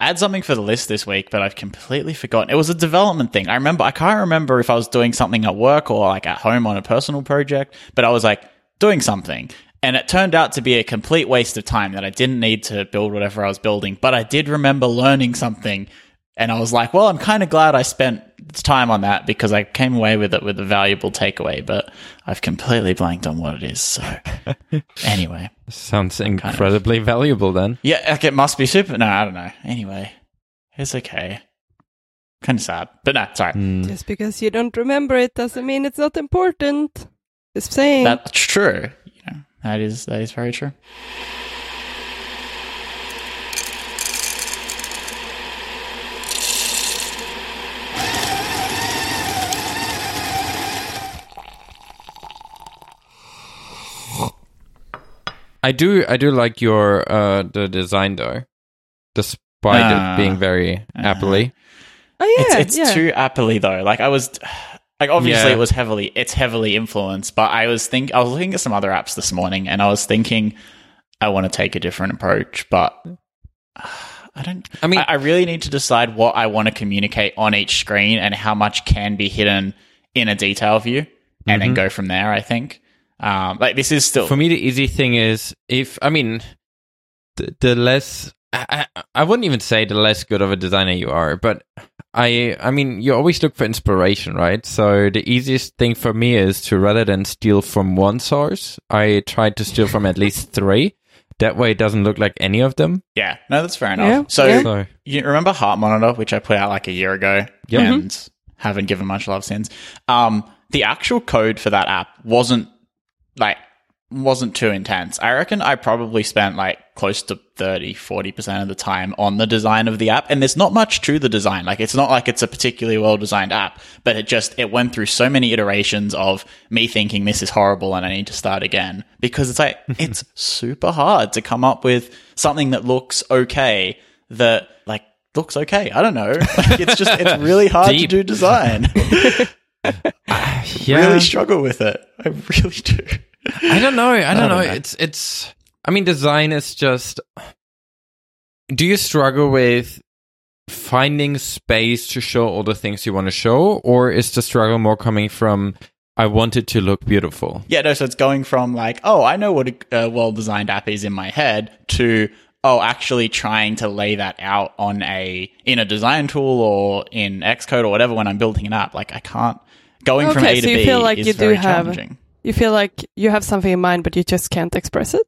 I had something for the list this week, but I've completely forgotten. It was a development thing. I remember, I can't remember if I was doing something at work or like at home on a personal project, but I was like doing something. And it turned out to be a complete waste of time that I didn't need to build whatever I was building, but I did remember learning something. And I was like, well, I'm kind of glad I spent time on that because I came away with it with a valuable takeaway, but I've completely blanked on what it is. So, anyway. Sounds incredibly valuable then. Yeah, like it must be super. No, I don't know. Anyway, it's okay. Kind of sad, but no, sorry. Hmm. Just because you don't remember it doesn't mean it's not important. Just saying. That's true. You know, that is that is very true. I do I do like your uh the design though. Despite Ah. it being very appley. oh yeah, it's it's yeah. too appley though. Like I was, like obviously Yeah. it was heavily it's heavily influenced, but I was think I was looking at some other apps this morning, and I was thinking I want to take a different approach, but I don't. I mean- I, I really need to decide what I want to communicate on each screen and how much can be hidden in a detail view, and then go from there. I think. Um, like this is still For me the easy thing is if I mean the, the less I, I I wouldn't even say the less good of a designer you are, but I I mean you always look for inspiration, right? So the easiest thing for me is to rather than steal from one source, I try to steal from at least three. That way it doesn't look like any of them. Yeah, no, that's fair enough. Yeah, so yeah. So you remember Heart Monitor, which I put out like a year ago, Yep. and haven't given much love since. Um, the actual code for that app wasn't like wasn't too intense. I reckon I probably spent like close to 30, 40% of the time on the design of the app. And there's not much to the design. Like it's not like it's a particularly well designed app, but it just, it went through so many iterations of me thinking this is horrible and I need to start again because it's like, it's super hard to come up with something that looks okay that like looks okay. I don't know. Like it's just, it's really hard Deep. to do design. yeah, really struggle with it. I really do. I don't know. I don't, don't know. know. It's it's. I mean, design is just. Do you struggle with finding space to show all the things you want to show, or is the struggle more coming from I want it to look beautiful? Yeah, no, so it's going from like, oh, I know what a, a well designed app is in my head to, oh, actually trying to lay that out on a, in a design tool or in Xcode or whatever when I'm building an app. Like, I can't, going from Okay, A to so you B feel like is you do very have- challenging. You feel like you have something in mind, but you just can't express it.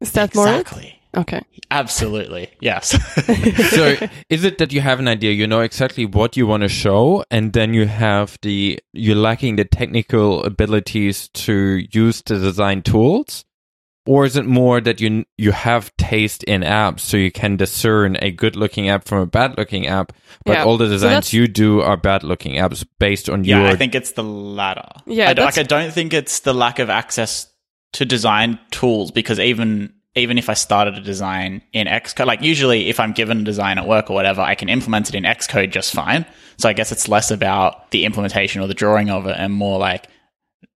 Is that more? Exactly. Okay. Absolutely. Yes. so is it that you have an idea, you know exactly what you want to show, and then you have the you're lacking the technical abilities to use the design tools? Or is it more that you you have taste in apps, so you can discern a good-looking app from a bad-looking app, but Yeah. all the designs that's- you do are bad-looking apps based on yeah, your I think it's the latter. Yeah, I, d- like, I don't think it's the lack of access to design tools because even even if I started a design in Xcode, like usually if I'm given a design at work or whatever, I can implement it in Xcode just fine. So I guess it's less about the implementation or the drawing of it and more like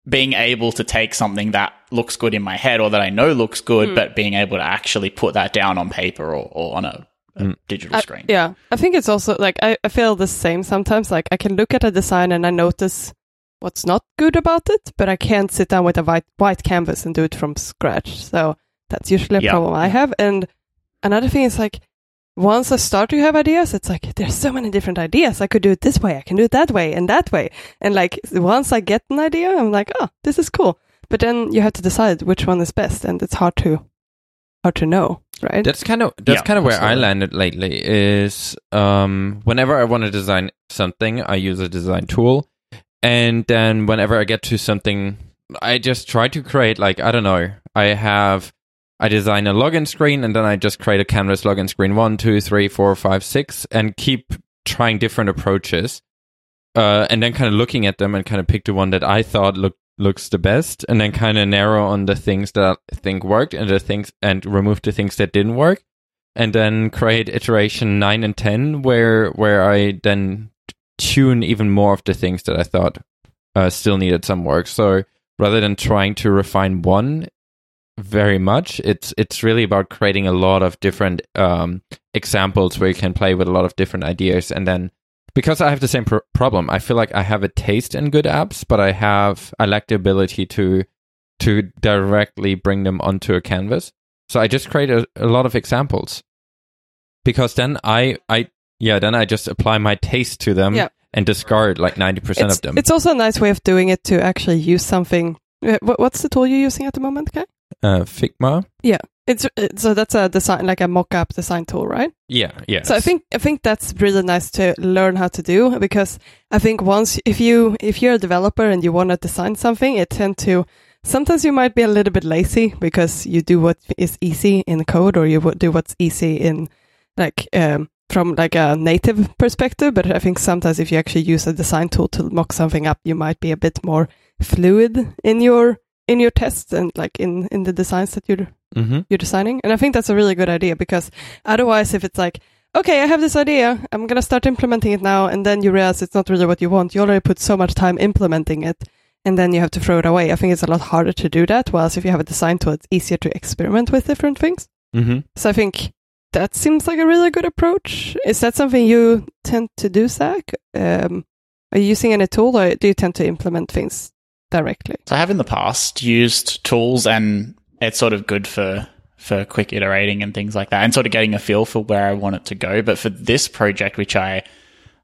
being able to take something that looks good in my head or that I know looks good, Hmm. but being able to actually put that down on paper or, or on a, a digital I- screen. yeah, I think it's also like I, I feel the same sometimes. Like I can look at a design and I notice what's not good about it, but I can't sit down with a white white canvas and do it from scratch. So that's usually a Yeah. problem I have. And another thing is like once I start to have ideas, it's like there's so many different ideas. I could do it this way, I can do it that way, and that way. And like once I get an idea, I'm like, oh, this is cool. But then you have to decide which one is best, and it's hard to hard to know, right? That's kind of that's Yeah, kind of where I landed lately. Is um, whenever I want to design something, I use a design tool, and then whenever I get to something, I just try to create like I don't know. I have I design a login screen, and then I just create a canvas login screen. One, two, three, four, five, six, and keep trying different approaches, uh, and then kind of looking at them and kind of pick the one that I thought looked looks the best and then kind of narrow on the things that I think worked and the things and remove the things that didn't work and then create iteration 9 and 10 where where I then tune even more of the things that I thought uh, still needed some work. So rather than trying to refine one very much. It's it's really about creating a lot of different um, examples where you can play with a lot of different ideas, and then because I have the same pr- problem, I feel like I have a taste in good apps, but I have I lack the ability to to directly bring them onto a canvas. So I just create a, a lot of examples because then I I yeah then I just apply my taste to them Yeah. and discard like ninety percent It's, of them. it's also a nice way of doing it to actually use something. Uh, What's the tool you're using at the moment, Kai? Uh, Figma. Yeah, it's it- so that's a design like a mock-up design tool, right? Yeah, yeah. So I think I think that's really nice to learn how to do because I think once if you if you're a developer and you want to design something, it tend to sometimes you might be a little bit lazy because you do what is easy in code or you would do what's easy in like um, from like a native perspective. But I think sometimes if you actually use a design tool to mock something up, you might be a bit more fluid in your in your tests and like in in the designs that you're hmm you're designing. And I think that's a really good idea because otherwise, if it's like, okay, I have this idea, I'm going to start implementing it now, and then you realize it's not really what you want, you already put so much time implementing it, and then you have to throw it away. I think it's a lot harder to do that. Whereas if you have a design tool, it's easier to experiment with different things. hmm So I think that seems like a really good approach. Is that something you tend to do, Zach? Um, are you using any tool or do you tend to implement things directly? So I have in the past used tools and it's sort of good for for quick iterating and things like that and sort of getting a feel for where I want it to go. But for this project, which I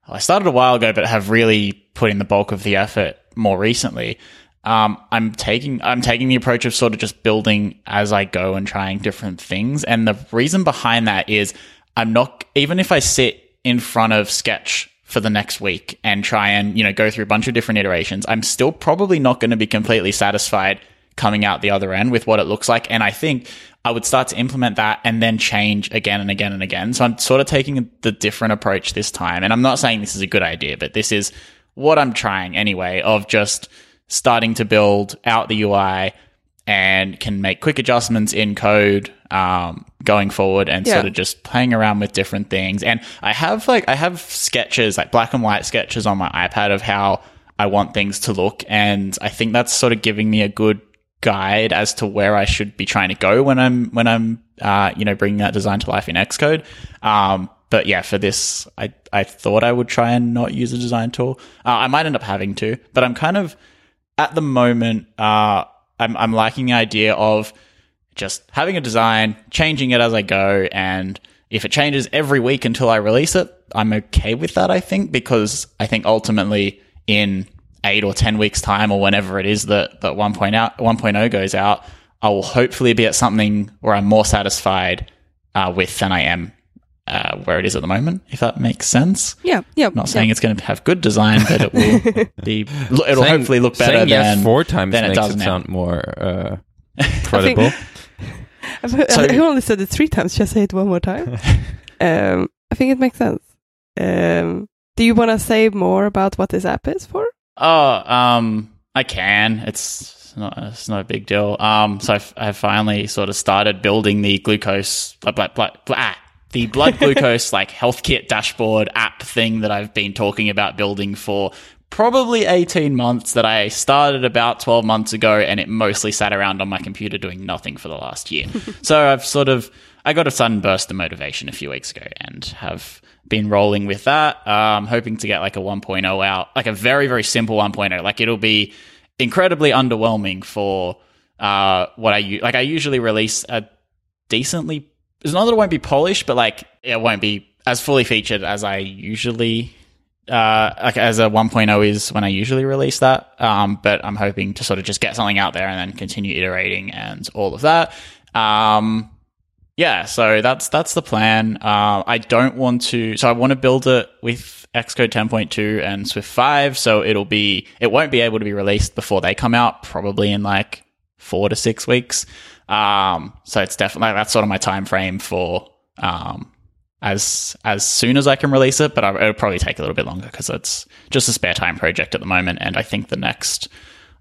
I started a while ago, but have really put in the bulk of the effort more recently. Um, I'm taking I'm taking the approach of sort of just building as I go and trying different things. And the reason behind that is I'm not even if I sit in front of Sketch for the next week and try and you know go through a bunch of different iterations, I'm still probably not going to be completely satisfied coming out the other end with what it looks like. And I think I would start to implement that and then change again and again and again. So I'm sort of taking the different approach this time. And I'm not saying this is a good idea, but this is what I'm trying anyway of just starting to build out the UI and can make quick adjustments in code um, going forward and Yeah. sort of just playing around with different things. And I have like I have sketches, like black and white sketches on my iPad of how I want things to look. And I think that's sort of giving me a good guide as to where I should be trying to go when I'm when I'm uh, you know bringing that design to life in Xcode. Um, but yeah, for this, I I thought I would try and not use a design tool. Uh, I might end up having to, but I'm kind of at the moment. Uh, I'm I'm liking the idea of just having a design, changing it as I go, and if it changes every week until I release it, I'm okay with that. I think because I think ultimately in eight or ten weeks time or whenever it is that that 1.0 out 1.0 goes out, I will hopefully be at something where I'm more satisfied uh, with than I am uh, where it is at the moment. If that makes sense. Yeah, yeah. I'm not saying it's going to have good design, but it will be. It'll Saying- hopefully look better saying yes than four times than it makes does it now. sound more uh, credible. I've, So- I only said it three times. Just say it one more time. um, I think it makes sense. Um, do you want to say more about what this app is for? Oh, um, I can. It's not. It's not a big deal. Um, so I've, I've finally sort of started building the glucose, blah, blah, blah, blah, ah, the blood glucose like health kit dashboard app thing that I've been talking about building for probably 18 months that I started about 12 months ago and it mostly sat around on my computer doing nothing for the last year. so I've sort of, I got a sudden burst of motivation a few weeks ago and have been rolling with that. Um, hoping to get like a 1.0 out, like a very, very simple 1.0. Like it'll be incredibly underwhelming for, uh, what I, u- like I usually release a decently, it's not that it won't be polished, but like it won't be as fully featured as I usually uh, like as a 1.0 is when I usually release that. Um, but I'm hoping to sort of just get something out there and then continue iterating and all of that. Um, yeah, so that's that's the plan. Uh, I don't want to, so I want to build it with Xcode 10.2 and Swift 5. So it'll be, it won't be able to be released before they come out, probably in like four to six weeks. Um, so it's definitely that's sort of my time frame for um, as as soon as I can release it, but I, it'll probably take a little bit longer because it's just a spare time project at the moment, and I think the next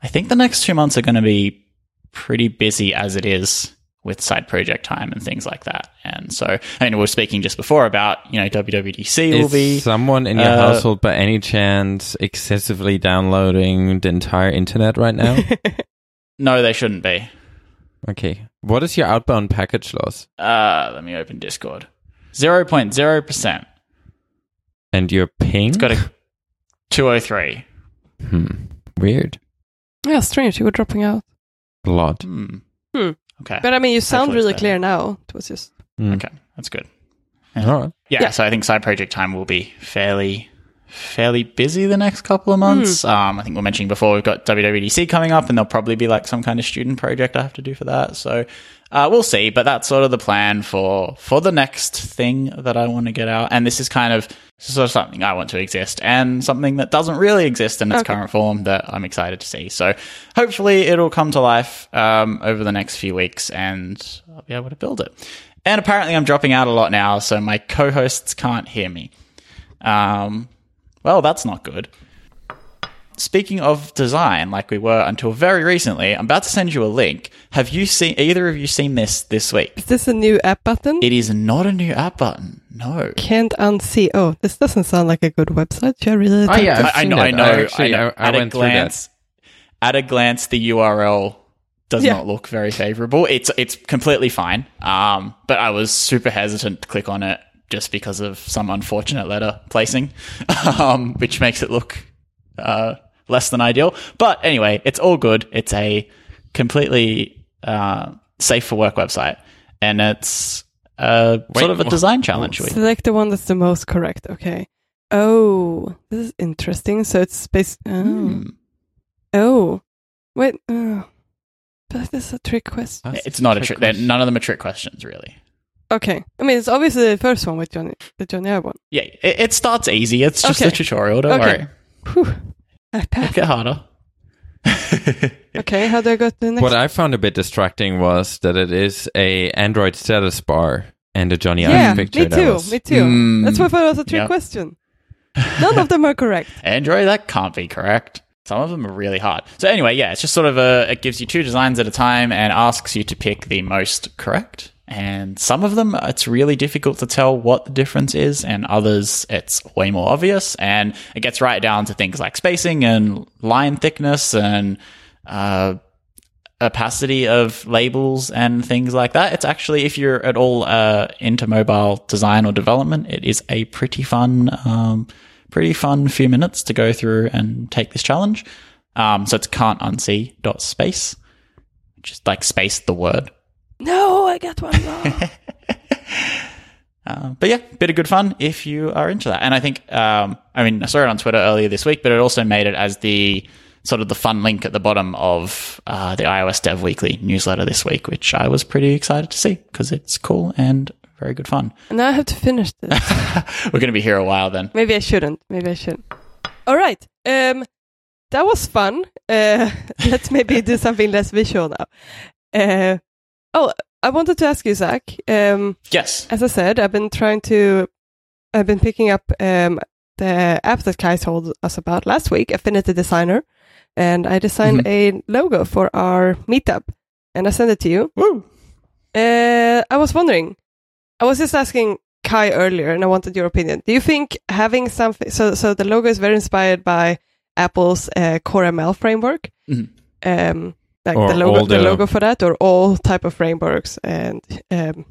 I think the next two months are going to be pretty busy as it is with side project time and things like that. And so, I mean, we were speaking just before about you know WWDC will be someone in your uh, household by any chance excessively downloading the entire internet right now? no, they shouldn't be. Okay. What is your outbound packet loss? Uh, let me open Discord. 0.0%. And your ping? It's got a 203. Hmm. Weird. Yeah, strange. You were dropping out. A lot. Hmm. Hmm. Okay. But I mean, you sound really better. clear now. It was just. Hmm. Okay, that's good. All right. Yeah, Yeah. so I think side project time will be fairly fairly busy the next couple of months. Um, I think we are mentioning before we've got WWDC coming up, and there'll probably be like some kind of student project I have to do for that. So uh, we'll see, but that's sort of the plan for for the next thing that I want to get out. And this is kind of sort of something I want to exist, and something that doesn't really exist in its Okay. current form that I'm excited to see. So hopefully it'll come to life um, over the next few weeks, and I'll be able to build it. And apparently, I'm dropping out a lot now, so my co-hosts can't hear me. Um, well, that's not good. Speaking of design, like we were until very recently, I'm about to send you a link. Have you seen either of you seen this this week? Is this a new app button? It is not a new app button. No. Can't unsee. Oh, this doesn't sound like a good website. Should I really? Oh, yeah. I've I, I know. I know. I actually- I know. I- I at went a through that. glance, at a glance, the URL does Yeah. not look very favorable. It's it's completely fine. Um, but I was super hesitant to click on it just because of some unfortunate letter placing, um, which makes it look uh, less than ideal. But anyway, it's all good. It's a completely uh, safe for work website, and it's uh, Wait, sort of a design challenge. week. Select the one that's the most correct. Okay. Oh, this is interesting. So it's based. Oh. Hmm. Oh. Wait. Oh. But this is a trick question. That's It's not a trick trick. they're- None of them are trick questions, really. Okay. I mean, it's obviously the first one with Jony, the Jony Ive one. Yeah, it, it starts easy. It's just Okay. a tutorial. Don't Okay. worry. Whew. It'll get harder. Okay, how do I go to the next? What I found a bit distracting was that it is a Android status bar and a Jony yeah, Ive me picture. that too. was- Me too. Mm, That's why I thought it was a trick yeah. question. None of them are correct. Android, that can't be correct. Some of them are really hard. So anyway, yeah, it's just sort of a. It gives you two designs at a time and asks you to pick the most correct. And some of them, it's really difficult to tell what the difference is, and others, it's way more obvious. And it gets right down to things like spacing and line thickness and uh, opacity of labels and things like that. It's actually, if you're at all uh, into mobile design or development, it is a pretty fun, um, pretty fun few minutes to go through and take this challenge. Um, so it's can't unsee dot space, just like space the word. No, I got one wrong. Uh, but yeah, bit of good fun if you are into that. And I think, um, I mean, I saw it on Twitter earlier this week, but it also made it as the sort of the fun link at the bottom of uh, the iOS Dev Weekly newsletter this week, which I was pretty excited to see because it's cool and very good fun. now I have to finish this. We're going to be here a while then. Maybe I shouldn't. Maybe I shouldn't. All right. Um, that was fun. Uh, let's maybe do something less visual now. Uh, oh, I wanted to ask you, Zach. Um, Yes. as I said, I've been trying to, I've been picking up um, the app that Kai told us about last week, Affinity Designer, and I designed a logo for our meetup, and I sent it to you. Woo. Uh, I was wondering, I was just asking Kai earlier, and I wanted your opinion. Do you think having something, so so the logo is very inspired by Apple's uh, Core ML framework, Mhm. um, like Or the logo, the, the- logo for that, or all type of frameworks and um,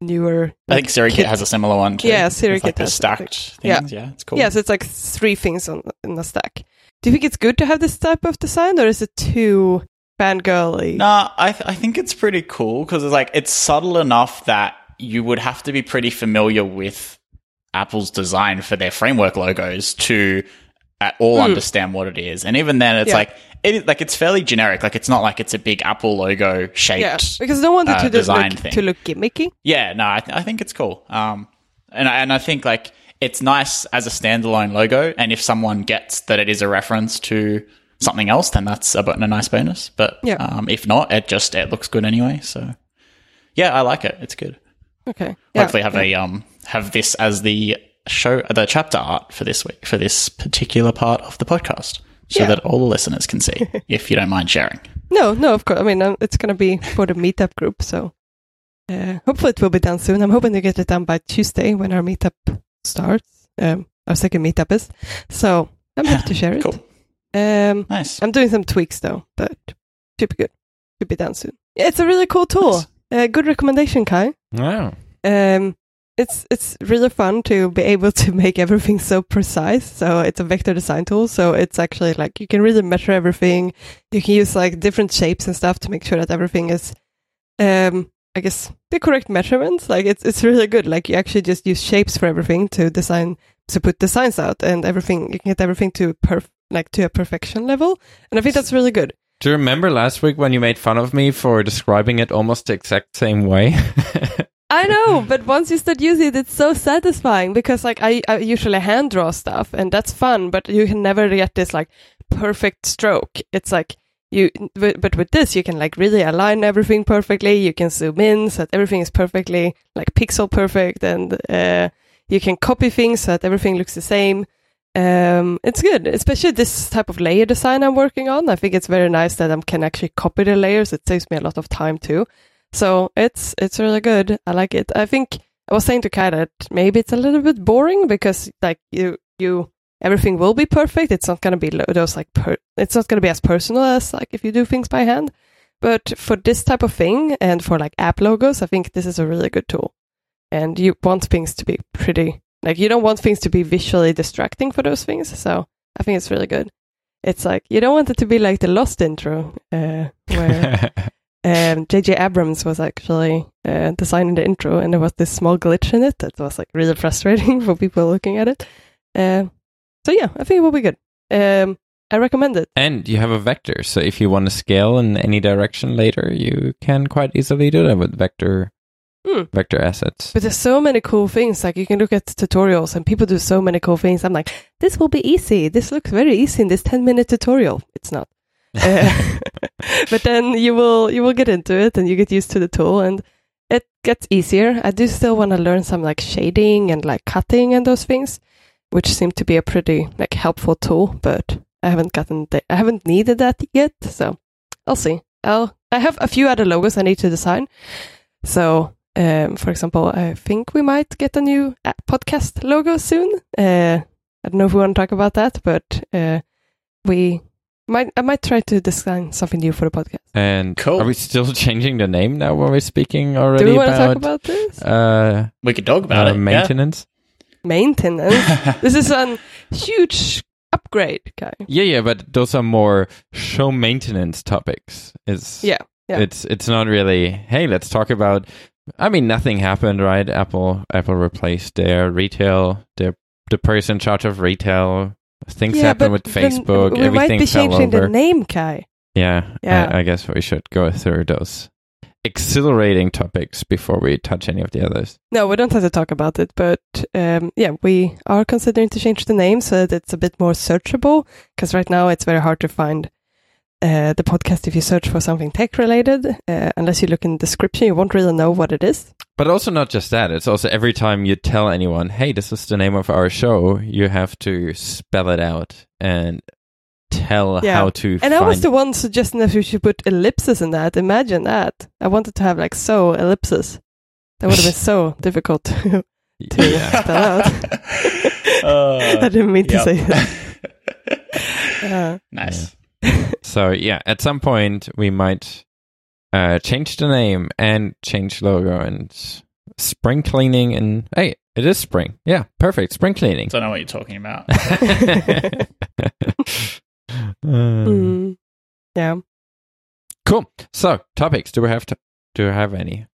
newer. I think SiriKit Kit- has a similar one too. Yeah, With, SiriKit like the has stacked Yeah. things. Yeah, it's cool. Yeah, so it's like three things on in the stack. Do you think it's good to have this type of design, or is it too fangirly? No, I th- I think it's pretty cool because it's like it's subtle enough that you would have to be pretty familiar with Apple's design for their framework logos to at all Hmm. understand what it is. And even then, it's Yeah. like it like it's fairly generic. Like it's not like it's a big Apple logo shaped. Yeah, because no one wanted uh, to design look, thing. to look gimmicky. Yeah, no, I, th- I think it's cool. Um, and I, and I think like it's nice as a standalone logo. And if someone gets that it is a reference to something else, then that's a, a nice bonus. But Yeah. um, if not, it just it looks good anyway. So yeah, I like it. It's good. Okay. Yeah. Hopefully, have a um have this as the show the chapter art for this week for this particular part of the podcast, so Yeah. that all the listeners can see. if you don't mind sharing. No, no, of course. I mean, um, it's going to be for the meetup group, so uh, hopefully it will be done soon. I'm hoping to get it done by Tuesday when our meetup starts. Um, our second meetup is. So I'm happy to share it. Cool, Um, nice. I'm doing some tweaks though, but should be good. Should be done soon. It's a really cool tool. Uh, good recommendation, Kai. Wow. Um, it's it's really fun to be able to make everything so precise. So it's a vector design tool. So it's actually like you can really measure everything. You can use like different shapes and stuff to make sure that everything is, um, I guess the correct measurements. Like it's it's really good. Like you actually just use shapes for everything to design to put designs out, and everything you can get everything to perf like to a perfection level. And I think that's really good. Do you remember last week when you made fun of me for describing it almost the exact same way? I know, but once you start using it, it's so satisfying because like I, I usually hand draw stuff and that's fun, but you can never get this like perfect stroke. It's like you, but with this, you can like really align everything perfectly. You can zoom in so that everything is perfectly like pixel perfect and, uh, you can copy things so that everything looks the same. Um, it's good, especially this type of layer design I'm working on. I think it's very nice that I can actually copy the layers. It saves me a lot of time too. So it's it's really good. I like it. I think I was saying to Kai that maybe it's a little bit boring because like you you everything will be perfect. It's not gonna be those like per, it's not gonna be as personal as like if you do things by hand. But for this type of thing and for like app logos, I think this is a really good tool. And you want things to be pretty like you don't want things to be visually distracting for those things. So I think it's really good. It's like you don't want it to be like the Lost intro, uh, where um, J.J. Abrams was actually uh, designing the intro, and there was this small glitch in it that was like really frustrating for people looking at it. Uh, so yeah, I think it will be good. Um, I recommend it. And you have a vector, so if you want to scale in any direction later, you can quite easily do that with vector Hmm. vector assets. But there's so many cool things. Like you can look at tutorials, and people do so many cool things. I'm like, this will be easy. This looks very easy in this 10 minute tutorial. It's not. But then you will you will get into it and you get used to the tool and it gets easier. I do still want to learn some like shading and like cutting and those things, which seem to be a pretty like helpful tool. But I haven't gotten th- I haven't needed that yet, so I'll see. I'll I have a few other logos I need to design. So um, for example, I think we might get a new podcast logo soon. Uh, I don't know if we want to talk about that, but uh, we might. I might try to design something new for the podcast. And Cool. are we still changing the name now when we're speaking already Do we want to about, talk about this? uh, we could talk about uh, it. yeah. maintenance? Maintenance. this is a huge upgrade, guy. Yeah, yeah, but those are more show maintenance topics. It's Yeah, yeah. It's it's not really. Hey, let's talk about. I mean, nothing happened, right? Apple Apple replaced their retail, their the person in charge of retail. Things yeah, happened but with Facebook. We might be changing the name, Kai. Yeah, Yeah. I, I guess we should go through those exhilarating topics before we touch any of the others. No, we don't have to talk about it, but um, yeah, we are considering to change the name so that it's a bit more searchable. Because right now it's very hard to find uh, the podcast if you search for something tech related. Uh, unless you look in the description, you won't really know what it is. But also not just that. It's also every time you tell anyone, "Hey, this is the name of our show," you have to spell it out and tell Yeah. how to. And find I was the one suggesting that we should put ellipses in that. Imagine that. I wanted to have like so ellipses. That would have been so difficult to yeah. spell out. Uh, I didn't mean to say that. Uh, nice. So yeah, at some point we might uh, change the name and change logo and spring cleaning and hey, it is spring. Yeah, perfect. Spring cleaning. Don't know what you're talking about. Uh, mm, yeah. Cool. So topics. Do we have to? Do we have any?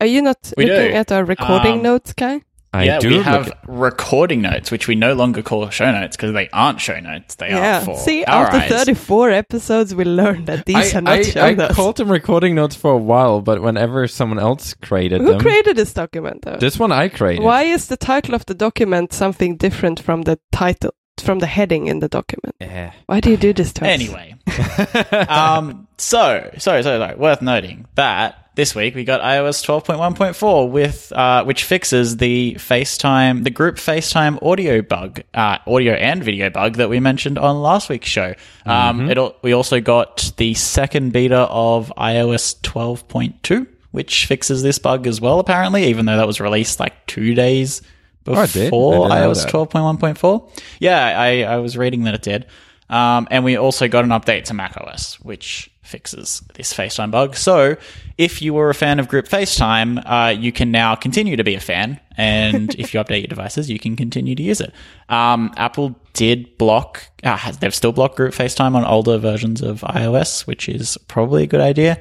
Are you not We looking do. at our recording Um, notes, Kai? I yeah, do. we have at- recording notes, which we no longer call show notes because they aren't show notes. They yeah. are for See, our after eyes. 34 episodes, we learned that these I, are not I, show I notes. called them recording notes for a while, but whenever someone else created Who them, created this document, though? this one I created. Why is the title of the document something different from the title, from the heading in the document? Yeah. Why do you do this to us? Anyway, um, so sorry, sorry, sorry. Worth noting that this week we got iOS 12.1.4 with uh, which fixes the FaceTime, the group FaceTime audio bug, uh, audio and video bug that we mentioned on last week's show. Um, it we also got the second beta of iOS 12.2, which fixes this bug as well. Apparently, even though that was released like two days Oh, it did? I before didn't iOS that. 12.1.4. Yeah, I, I was reading that it did. Um, and we also got an update to macOS, which fixes this FaceTime bug. So if you were a fan of group FaceTime, uh, you can now continue to be a fan. And if you update your devices, you can continue to use it. Um, Apple did block, uh, they've still blocked group FaceTime on older versions of iOS, which is probably a good idea.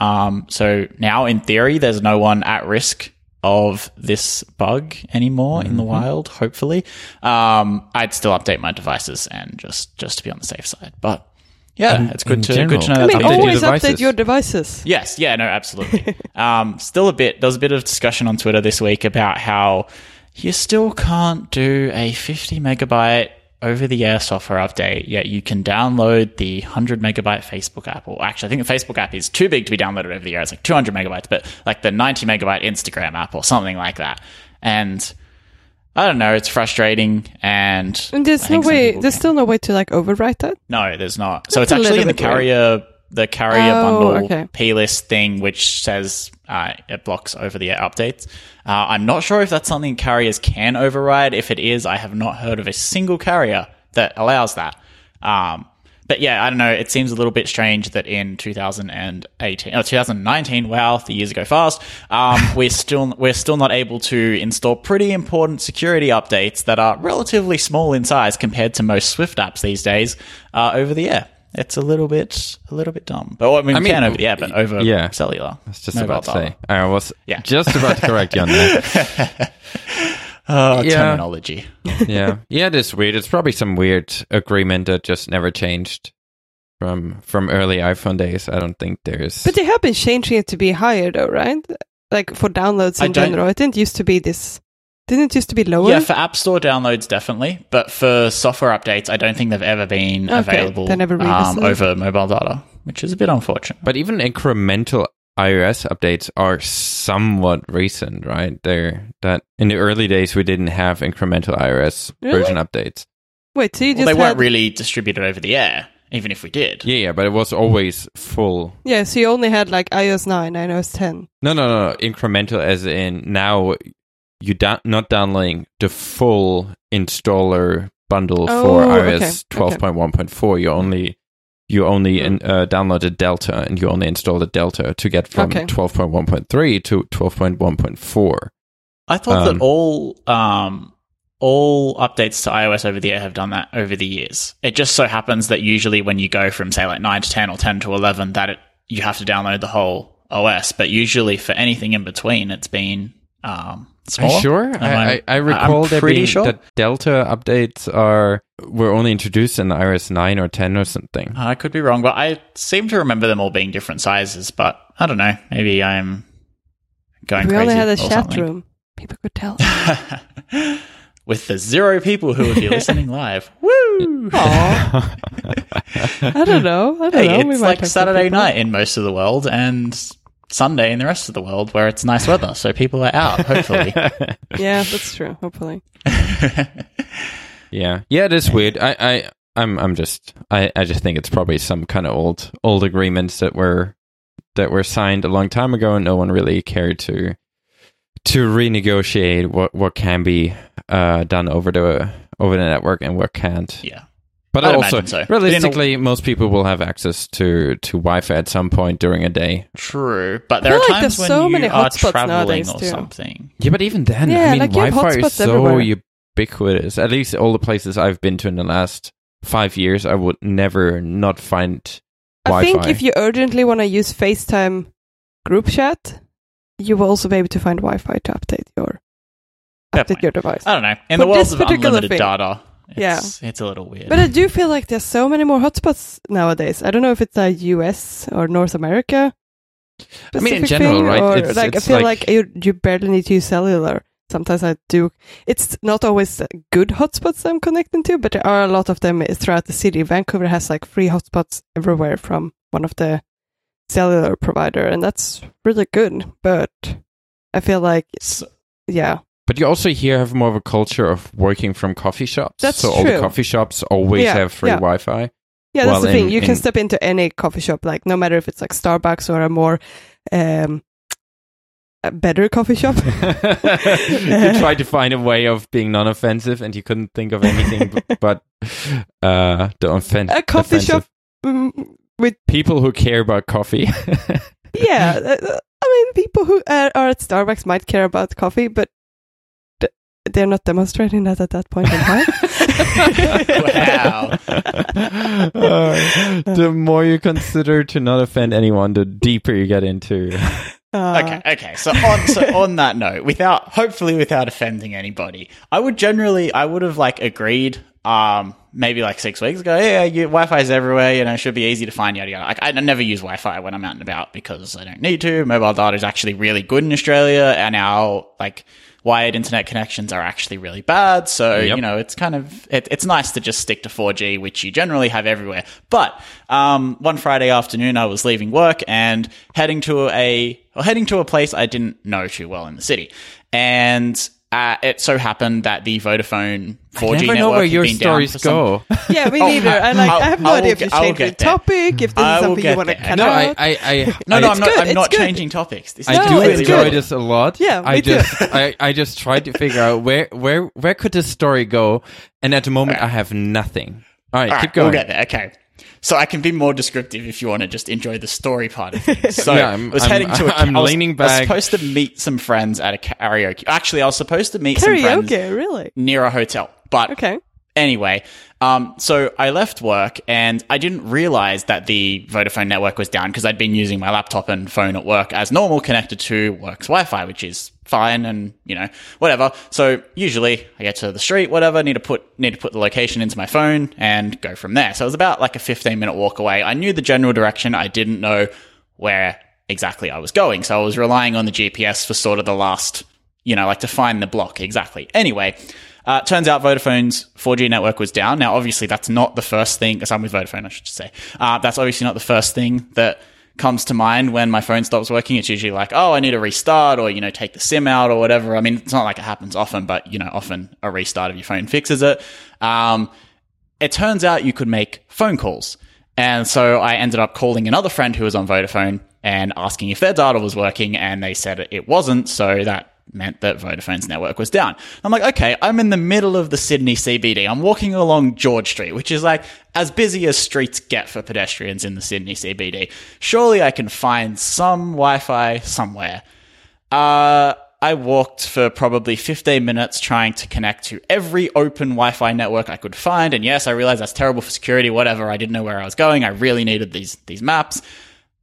Um, so now, in theory, there's no one at risk of this bug anymore in the wild. Hopefully, um, I'd still update my devices and just just to be on the safe side. But yeah, In- it's good to general. good to know I that mean, update updated. your always update your devices. Yes, yeah, no, absolutely. um, still a bit. There was a bit of discussion on Twitter this week about how you still can't do a 50 megabyte over the air software update, yet you can download the 100 megabyte Facebook app. Or actually, I think the Facebook app is too big to be downloaded over the air. It's like 200 megabytes, but like the 90 megabyte Instagram app or something like that. And I don't know, it's frustrating. And, And there's no way. There's can- still no way to like overwrite that. no, there's not. So That's it's actually in the weird. carrier the carrier Oh, bundle okay. P list thing, which says uh, it blocks over the air updates. Uh, I'm not sure if that's something carriers can override. If it is, I have not heard of a single carrier that allows that. Um, but yeah, I don't know. It seems a little bit strange that in 2018 or 2019, wow, the years go fast. Um, we're still we're still not able to install pretty important security updates that are relatively small in size compared to most Swift apps these days uh, over the air. It's a little bit a little bit dumb. But well, I mean, I we mean, can over the air, but over yeah. cellular. That's just about to data. say. I was Yeah. just about to correct you on that. Oh, Yeah. terminology. yeah, yeah, it is weird. It's probably some weird agreement that just never changed from from early iPhone days. I don't think there's. But they have been changing it to be higher, though, right? Like for downloads in general. It didn't used to be this. Didn't it used to be lower? Yeah, for App Store downloads, definitely. But for software updates, I don't think they've ever been Okay, available they never um, over mobile data, which is a bit unfortunate. but even incremental iOS updates are somewhat recent, right? They're that in the early days we didn't have incremental iOS Really? version updates. Wait, so you Well, just they had weren't really distributed over the air, even if we did. Yeah, yeah, but it was always full. yeah, so you only had like iOS nine, iOS ten. No, no, no, no. Incremental as in now you da- not downloading the full installer bundle for Oh, okay, iOS okay. 12.1.4. You only you only in, uh, download the Delta and you only install the Delta to get from Okay. 12.1.3 to 12.1.4. I thought Um, that all um, all updates to iOS over the air have done that over the years. It just so happens that usually when you go from say like nine to ten or ten to eleven, that it, you have to download the whole OS. But usually for anything in between, it's been um, Are you sure? Am I, I, I I'm recall there being sure. that Delta updates are were only introduced in iOS 9 or 10 or something. I could be wrong, but I seem to remember them all being different sizes. But I don't know. Maybe I'm going we crazy. only had a or chat something. room. People could tell. With the zero people who would be listening live. Woo! Aw. I don't know. I don't Hey, know. We it's might like Saturday night in most of the world and Sunday in the rest of the world where it's nice weather, so people are out, hopefully. Yeah, that's true. Hopefully. Yeah, yeah, it is weird. I, I, I'm, I'm just, I, I just think it's probably some kind of old, old agreements that were, that were signed a long time ago, and no one really cared to, to renegotiate what, what can be, uh, done over the, over the network and what can't. yeah. But I'd also, imagine so. But a- realistically, most people will have access to, to Wi-Fi at some point during a day. True. But there are like times when so you many are hotspots traveling or too. something. Yeah, but even then, Yeah, I mean, like Wi-Fi is so everywhere. ubiquitous. At least all the places I've been to in the last five years, I would never not find I Wi-Fi. I think if you urgently want to use FaceTime group chat, you will also be able to find Wi-Fi to update your Fair update your device. I don't know. In For the world this of particular unlimited thing. data, it's, it's a little weird. But I do feel like there's so many more hotspots nowadays. I don't know if it's a US or North America. I mean, in general, thing, right, Or it's- like it's I feel like- like, you you barely need to use cellular. Sometimes I do. It's not always good hotspots I'm connecting to, but there are a lot of them throughout the city. Vancouver has like free hotspots everywhere from one of the cellular provider, and that's really good. But I feel like, So- yeah, But you also here have more of a culture of working from coffee shops. That's so all the true. coffee shops always Yeah, have free yeah. Wi-Fi. Yeah, that's the thing. in- You can step into any coffee shop, like no matter if it's like Starbucks or a more um, a better coffee shop. you tried to find a way of being non-offensive, and you couldn't think of anything b- but uh, the offen- a coffee offensive shop mm, with people who care about coffee. yeah. uh, I mean, people who are, are at Starbucks might care about coffee, but they're not demonstrating that at that point in time. Wow. Uh, the more you consider to not offend anyone, the deeper you get into. Uh, Okay, okay. So on so on that note, without hopefully without offending anybody, I would generally I would have like agreed um maybe like six weeks ago, yeah, you, Wi-Fi is everywhere, you know, it should be easy to find, yada yada. Like, I never use Wi-Fi when I'm out and about because I don't need to. Mobile data is actually really good in Australia, and our like wired internet connections are actually really bad. So Yep. you know, it's kind of it, it's nice to just stick to 4G, which you generally have everywhere. But um, one Friday afternoon, I was leaving work and heading to a or heading to a place I didn't know too well in the city, and. Uh, it so happened that the Vodafone 4G Never network know where had your been down stories for some- go. yeah, me Oh, neither. I like. I'll- have no I'll idea if you get- change the topic, if this is something you want to there. cut no, I, out. I, I, No, I, no, I'm not. good, I'm it's not good. changing topics. This I is No, do it's enjoy good. this a lot. Yeah, I me too. just, I, I just tried to figure out where, where, where could this story go, and at the moment I have nothing. All right, All keep right, going. We'll get there. Okay. So I can be more descriptive if you want to just enjoy the story part of things. So I'm- I was I'm- heading to a I'm I was- leaning I was supposed to meet some friends at a karaoke. Actually, I was supposed to meet some friends Karaoke, really? near a hotel. But Okay. Anyway, um, so I left work and I didn't realize that the Vodafone network was down because I'd been using my laptop and phone at work as normal, connected to work's Wi-Fi, which is fine and you know whatever. So usually I get to the street, whatever, need to put need to put the location into my phone and go from there. So it was about like a fifteen minute walk away. I knew the general direction. I didn't know where exactly I was going, so I was relying on the GPS for sort of the last you know, like to find the block exactly. Anyway, uh, turns out Vodafone's 4G network was down. Now, obviously, that's not the first thing, I'm with Vodafone, I should say. Uh, that's obviously not the first thing that comes to mind when my phone stops working. It's usually like, oh, I need a restart or, you know, take the SIM out or whatever. I mean, it's not like it happens often, but, you know, often a restart of your phone fixes it. Um, it turns out you could make phone calls. And so I ended up calling another friend who was on Vodafone and asking if their data was working, and they said it wasn't. So that meant that Vodafone's network was down. I'm like, okay, I'm in the middle of the Sydney CBD. I'm walking along George Street, which is like as busy as streets get for pedestrians in the Sydney CBD. Surely I can find some Wi Fi somewhere. Uh, I walked for probably 15 minutes trying to connect to every open Wi Fi network I could find. And yes, I realized that's terrible for security, whatever. I didn't know where I was going. I really needed these, these maps.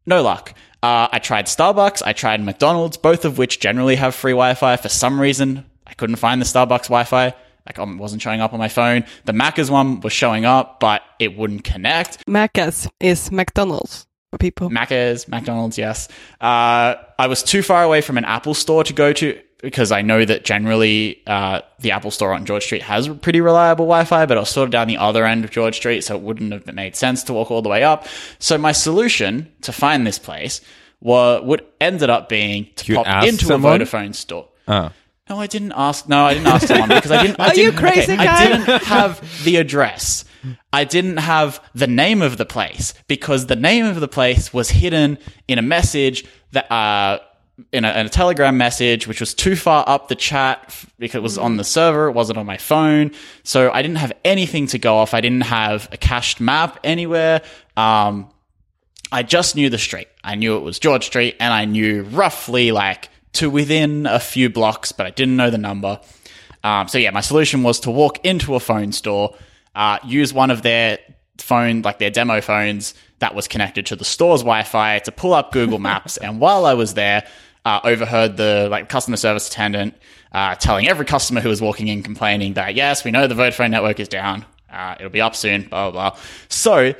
No luck. Uh, I tried Starbucks, I tried McDonald's, both of which generally have free Wi Fi. For some reason, I couldn't find the Starbucks Wi Fi. Like, it wasn't showing up on my phone. The Macca's one was showing up, but it wouldn't connect. Macca's is McDonald's for people. Macca's, McDonald's, yes. Uh, I was too far away from an Apple store to go to because I know that generally uh, the Apple store on George Street has pretty reliable Wi Fi, but I was sort of down the other end of George Street, so it wouldn't have made sense to walk all the way up. So my solution to find this place wa- would ended up being to You pop into someone? a Vodafone store. Oh. No, I didn't ask. No, I didn't ask someone because I didn't. I Are you didn't, crazy, okay, guy? I didn't have the address. I didn't have the name of the place because the name of the place was hidden in a message that uh, in a, in a Telegram message, which was too far up the chat because it was on the server. It wasn't on my phone, so I didn't have anything to go off. I didn't have a cached map anywhere. Um, I just knew the street. I knew it was George Street, and I knew roughly like to within a few blocks, but I didn't know the number. Um, so yeah, my solution was to walk into a phone store, uh, use one of their phone, like their demo phones that was connected to the store's Wi-Fi to pull up Google Maps. and while I was there, uh, overheard the like customer service attendant uh, telling every customer who was walking in complaining that yes, we know the Vodafone network is down. Uh, it'll be up soon. Blah blah blah. So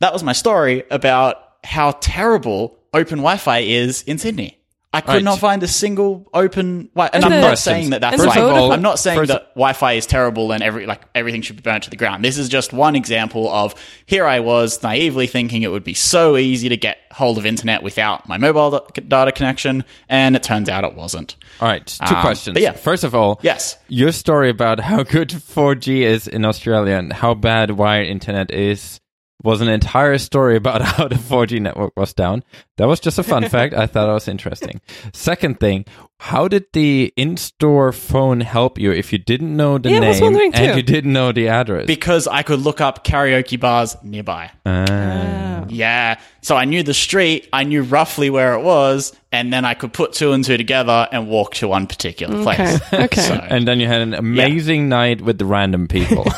that was my story about how terrible open Wi-Fi is in Sydney. I could Right. not find a single open Wi. And I'm not saying that that's the I'm not saying that Wi-Fi is terrible and every like everything should be burnt to the ground. This is just one example of here I was naively thinking it would be so easy to get hold of internet without my mobile da- data connection, and it turns out it wasn't. All right, two Um, questions. yeah. First of all, Yes. your story about how good 4G is in Australia and how bad wired internet is was an entire story about how the 4G network was down. That was just a fun fact. I thought it was interesting. Second thing, how did the in-store phone help you if you didn't know the Yeah, name and you didn't know the address? because I could look up karaoke bars nearby. Ah. Yeah. So I knew the street, I knew roughly where it was, and then I could put two and two together and walk to one particular place. Okay. Okay. So, and then you had an amazing night with the random people.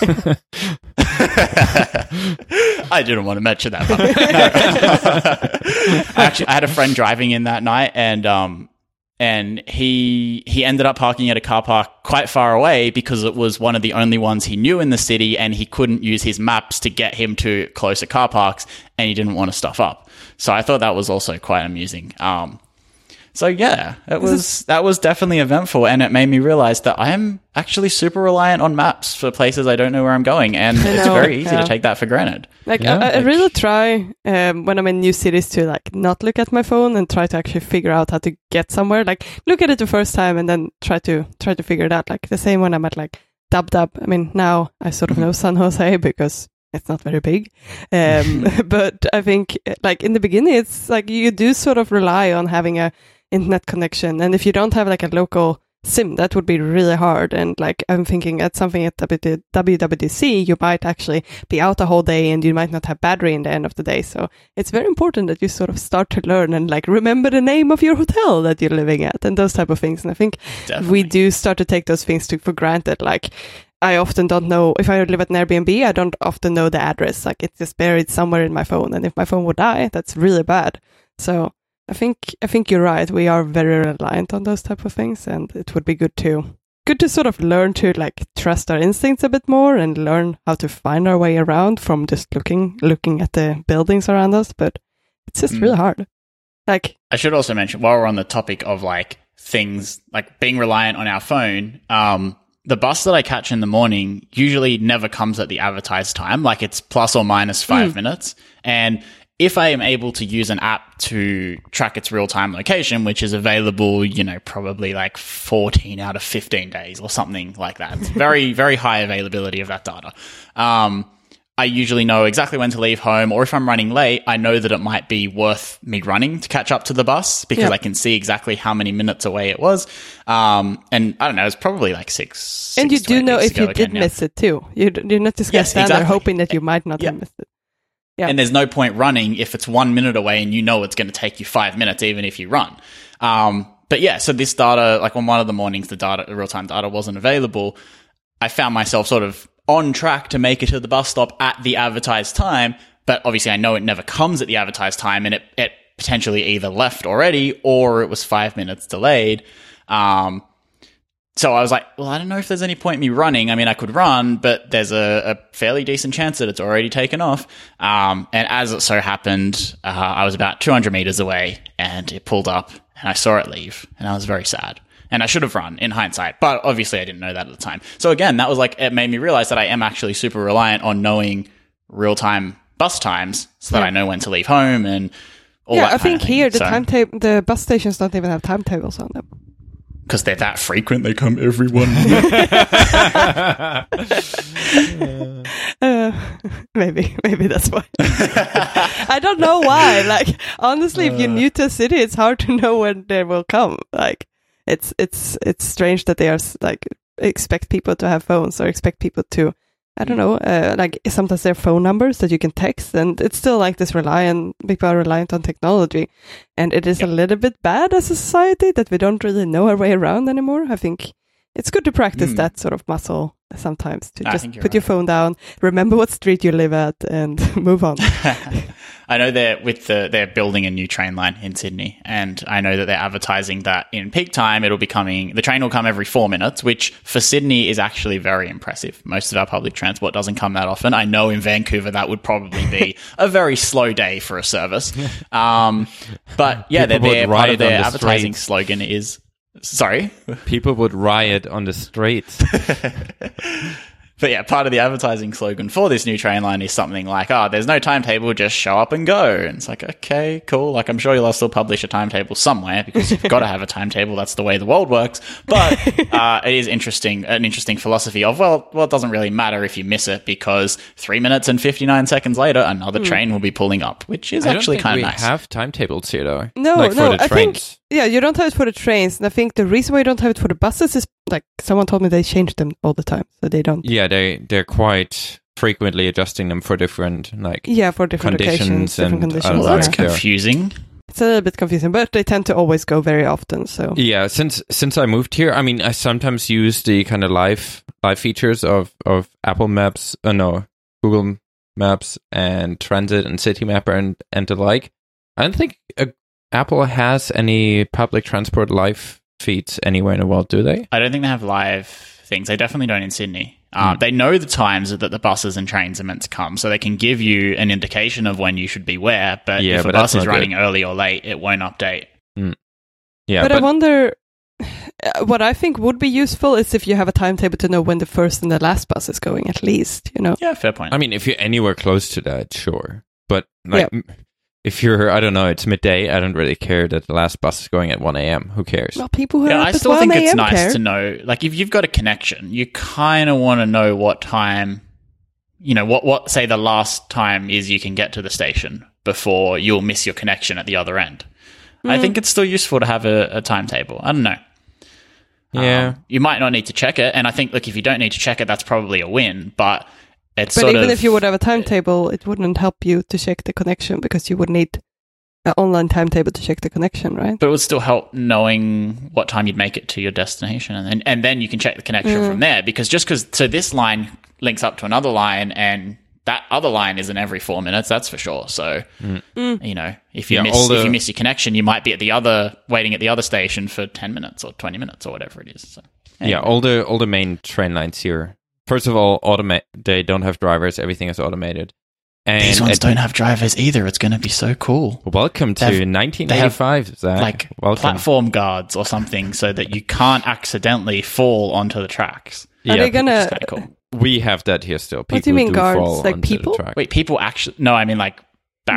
I didn't want to mention that. But Actually, I had a friend driving in that night, and um, and he he ended up parking at a car park quite far away because it was one of the only ones he knew in the city, and he couldn't use his maps to get him to closer car parks, and he didn't want to stuff up. So I thought that was also quite amusing. Um, so yeah, it was that was definitely eventful, and it made me realize that I am actually super reliant on maps for places I don't know where I'm going, and it's very easy yeah. to take that for granted. Like Yeah, I, I like- really try um, when I'm in new cities to like not look at my phone and try to actually figure out how to get somewhere. Like look at it the first time and then try to try to figure it out. Like the same when I'm at like Dub Dub. I mean now I sort of know San Jose because it's not very big. Um, but I think like in the beginning it's like you do sort of rely on having a internet connection, and if you don't have like a local sim that would be really hard. And like i'm thinking at something at WD wwdc you might actually be out a whole day and you might not have battery in the end of the day. So it's very important that you sort of start to learn and like remember the name of your hotel that you're living at and those type of things. And i think Definitely. we do start to take those things to, for granted. Like i often don't know if i live at an airbnb i don't often know the address. Like it's just buried somewhere in my phone. And if my phone would die that's really bad. So i think i think you're right we are very reliant on those type of things and it would be good to good to sort of learn to like trust our instincts a bit more and learn how to find our way around from just looking looking at the buildings around us but it's just Mm. really hard like I should also mention while we're on the topic of like things like being reliant on our phone, um, the bus that I catch in the morning usually never comes at the advertised time, like it's plus or minus five minutes. And if I am able to use an app to track its real time location, which is available, you know, probably like 14 out of 15 days or something like that. It's very, very high availability of that data. Um, I usually know exactly when to leave home, or if I'm running late, I know that it might be worth me running to catch up to the bus because Yeah. I can see exactly how many minutes away it was. Um, and I don't know, it's probably like six. and you six to do know if you did miss it too You, you're not just Yes, exactly. hoping that you might not Yeah. have missed it And there's no point running if it's one minute away and you know it's going to take you five minutes, even if you run. Um, but yeah, so this data, like on one of the mornings, the data, the real time data wasn't available. I found myself sort of on track to make it to the bus stop at the advertised time. But obviously, I know it never comes at the advertised time and it, it potentially either left already or it was five minutes delayed. Um, so I was like, well, I don't know if there's any point in me running. I mean, I could run, but there's a, a fairly decent chance that it's already taken off. Um, and as it so happened, uh, I was about 200 meters away and it pulled up and I saw it leave and I was very sad. And I should have run in hindsight, but obviously I didn't know that at the time. So again, that was like, it made me realize that I am actually super reliant on knowing real time bus times so that Yeah. I know when to leave home and all yeah that i kind think here the So- timetable the bus stations don't even have timetables on them because they're that frequent. They come every one. Uh, maybe, maybe that's why. I don't know why. Like, honestly, if you're new to a city, it's hard to know when they will come. Like, it's it's it's strange that they are like expect people to have phones or expect people to. I don't know. Uh, like sometimes there are phone numbers that you can text, and it's still like this reliant. People are reliant on technology, and it is a little bit bad as a society that we don't really know our way around anymore. I think it's good to practice Mm. that sort of muscle sometimes to I just put your phone down, remember what street you live at, and move on. I know they're with the they're building a new train line in Sydney, and I know that they're advertising that in peak time it'll be coming. The train will come every four minutes, which for Sydney is actually very impressive. Most of our public transport doesn't come that often. I know in Vancouver that would probably be a very slow day for a service. Um, but yeah, their, People would their, part of their the advertising streets. slogan is sorry. People would riot on the streets. But yeah, part of the advertising slogan for this new train line is something like, oh, there's no timetable, just show up and go. And it's like, okay, cool. Like, I'm sure you'll still publish a timetable somewhere because you've got to have a timetable. That's the way the world works. But uh, it is interesting, an interesting philosophy of, well, well, it doesn't really matter if you miss it because three minutes and 59 seconds later, another train will be pulling up, which is I actually kind of nice. We have timetables here, though. No, like no, for the I think- trains. Yeah, you don't have it for the trains, and I think the reason why you don't have it for the buses is like someone told me they change them all the time, so they don't. Yeah, they they're quite frequently adjusting them for different like Yeah, for different Conditions occasions, different and conditions. well, that's yeah. Yeah. confusing. It's a little bit confusing, but they tend to always go very often. So Yeah, since since I moved here, I mean, I sometimes use the kind of live live features of of Apple Maps, uh, no, Google Maps and Transit and City Mapper and and the like. I don't think uh, Apple has any public transport live feeds anywhere in the world, do they? I don't think they have live things. They definitely don't in Sydney. Um, They know the times that the buses and trains are meant to come, so they can give you an indication of when you should be where. But Yeah, if a bus is not running early or late, it won't update. Yeah, but, I wonder. uh, What I think would be useful is if you have a timetable to know when the first and the last bus is going, at least, you know. Yeah, fair point. I mean, if you're anywhere close to that, sure. But like, m- if you're, I don't know, it's midday. I don't really care that the last bus is going at one a.m. Who cares? Well, people who yeah, are I up at still think it's nice care. to know. Like, if you've got a connection, you kind of want to know what time. You know what? What say the last time is you can get to the station before you'll miss your connection at the other end. Hmm. I think it's still useful to have a, a timetable. I don't know. Yeah. Um, you might not need to check it, and I think, look, if you don't need to check it, that's probably a win. But it's But sort even of, if you would have a timetable, it wouldn't help you to check the connection because you would need an online timetable to check the connection, right? but it would still help knowing what time you'd make it to your destination, and then and then you can check the connection Mm. from there. Because just because so this line links up to another line, and that other line isn't every four minutes, that's for sure. So Mm. you know, if you Yeah, miss all if you miss your connection, you might be at the other waiting at the other station for ten minutes or twenty minutes or whatever it is. So Yeah, all the all the main train lines here. First of all, automate. They don't have drivers. Everything is automated. And these ones at- don't have drivers either. It's going to be so cool. Welcome to They have- 1985, Zach. like welcome. platform guards or something so that you can't accidentally fall onto the tracks. Are Yeah, they gonna? It's kind of cool. we have that here still. People What do you mean do guards? Like people? Wait, people actually? No, I mean like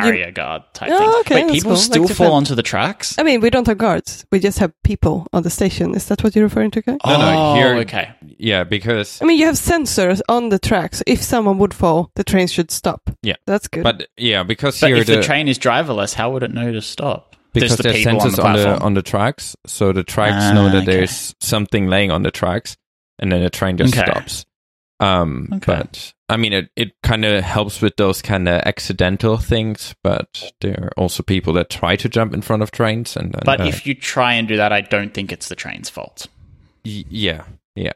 barrier guard type Oh, things. okay, Wait, that's people cool. still Like fall Japan. onto the tracks? I mean, we don't have guards. We just have people on the station. Is that what you're referring to, Kai? No, no, oh, here- okay. Yeah, because I mean, you have sensors on the tracks. so if someone would fall, the train should stop. Yeah. that's good. but yeah, because But here if the, the, train is driverless, how would it know to stop? because Just the there's people on sensors the on the, on the tracks, so the tracks Ah, know that okay. there's something laying on the tracks, and then the train just Okay. stops. Um, Okay. but I mean, it it kind of helps with those kind of accidental things, but there are also people that try to jump in front of trains, and, and But uh, if you try and do that, I don't think it's the train's fault. Y- yeah yeah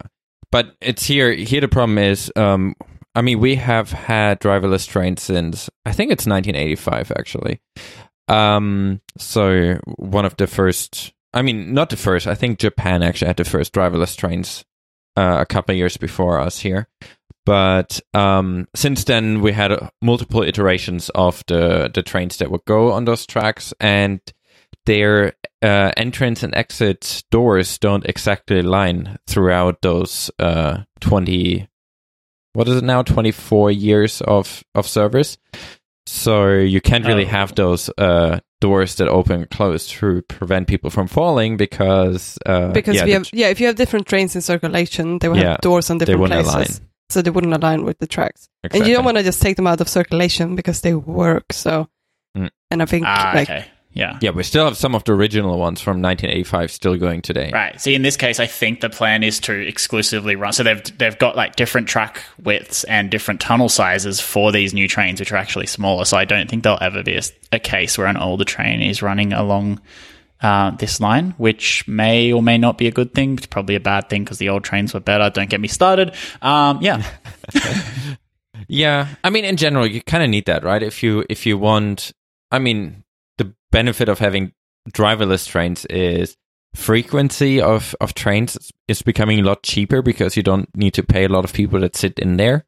but it's here here the problem is um i mean we have had driverless trains since i think it's 1985 actually um so one of the first i mean not the first i think japan actually had the first driverless trains uh, a couple of years before us here. But um since then we had uh, multiple iterations of the the trains that would go on those tracks and their uh, entrance and exit doors don't exactly line throughout those uh, 20 what is it now? 24 years of of service. So you can't really Oh. have those uh, doors that open and close to prevent people from falling because uh, because yeah, we the have, yeah, if you have different trains in circulation, they will Yeah, have doors on different places, so they wouldn't align with the tracks. exactly. And you don't want to just take them out of circulation because they work. So, Mm. and I think Ah, like okay. Yeah. yeah we still have some of the original ones from 1985 still going today Right. See, in this case, I think the plan is to exclusively run. So they've they've got like different track widths and different tunnel sizes for these new trains, which are actually smaller. So I don't think there'll ever be a, a case where an older train is running along uh, this line, which may or may not be a good thing. It's probably a bad thing because the old trains were better. Don't get me started. Um, yeah. Yeah, I mean, in general, you kind of need that, right? If you if you want, I mean, benefit of having driverless trains is frequency of of trains is- becoming a lot cheaper because you don't need to pay a lot of people that sit in there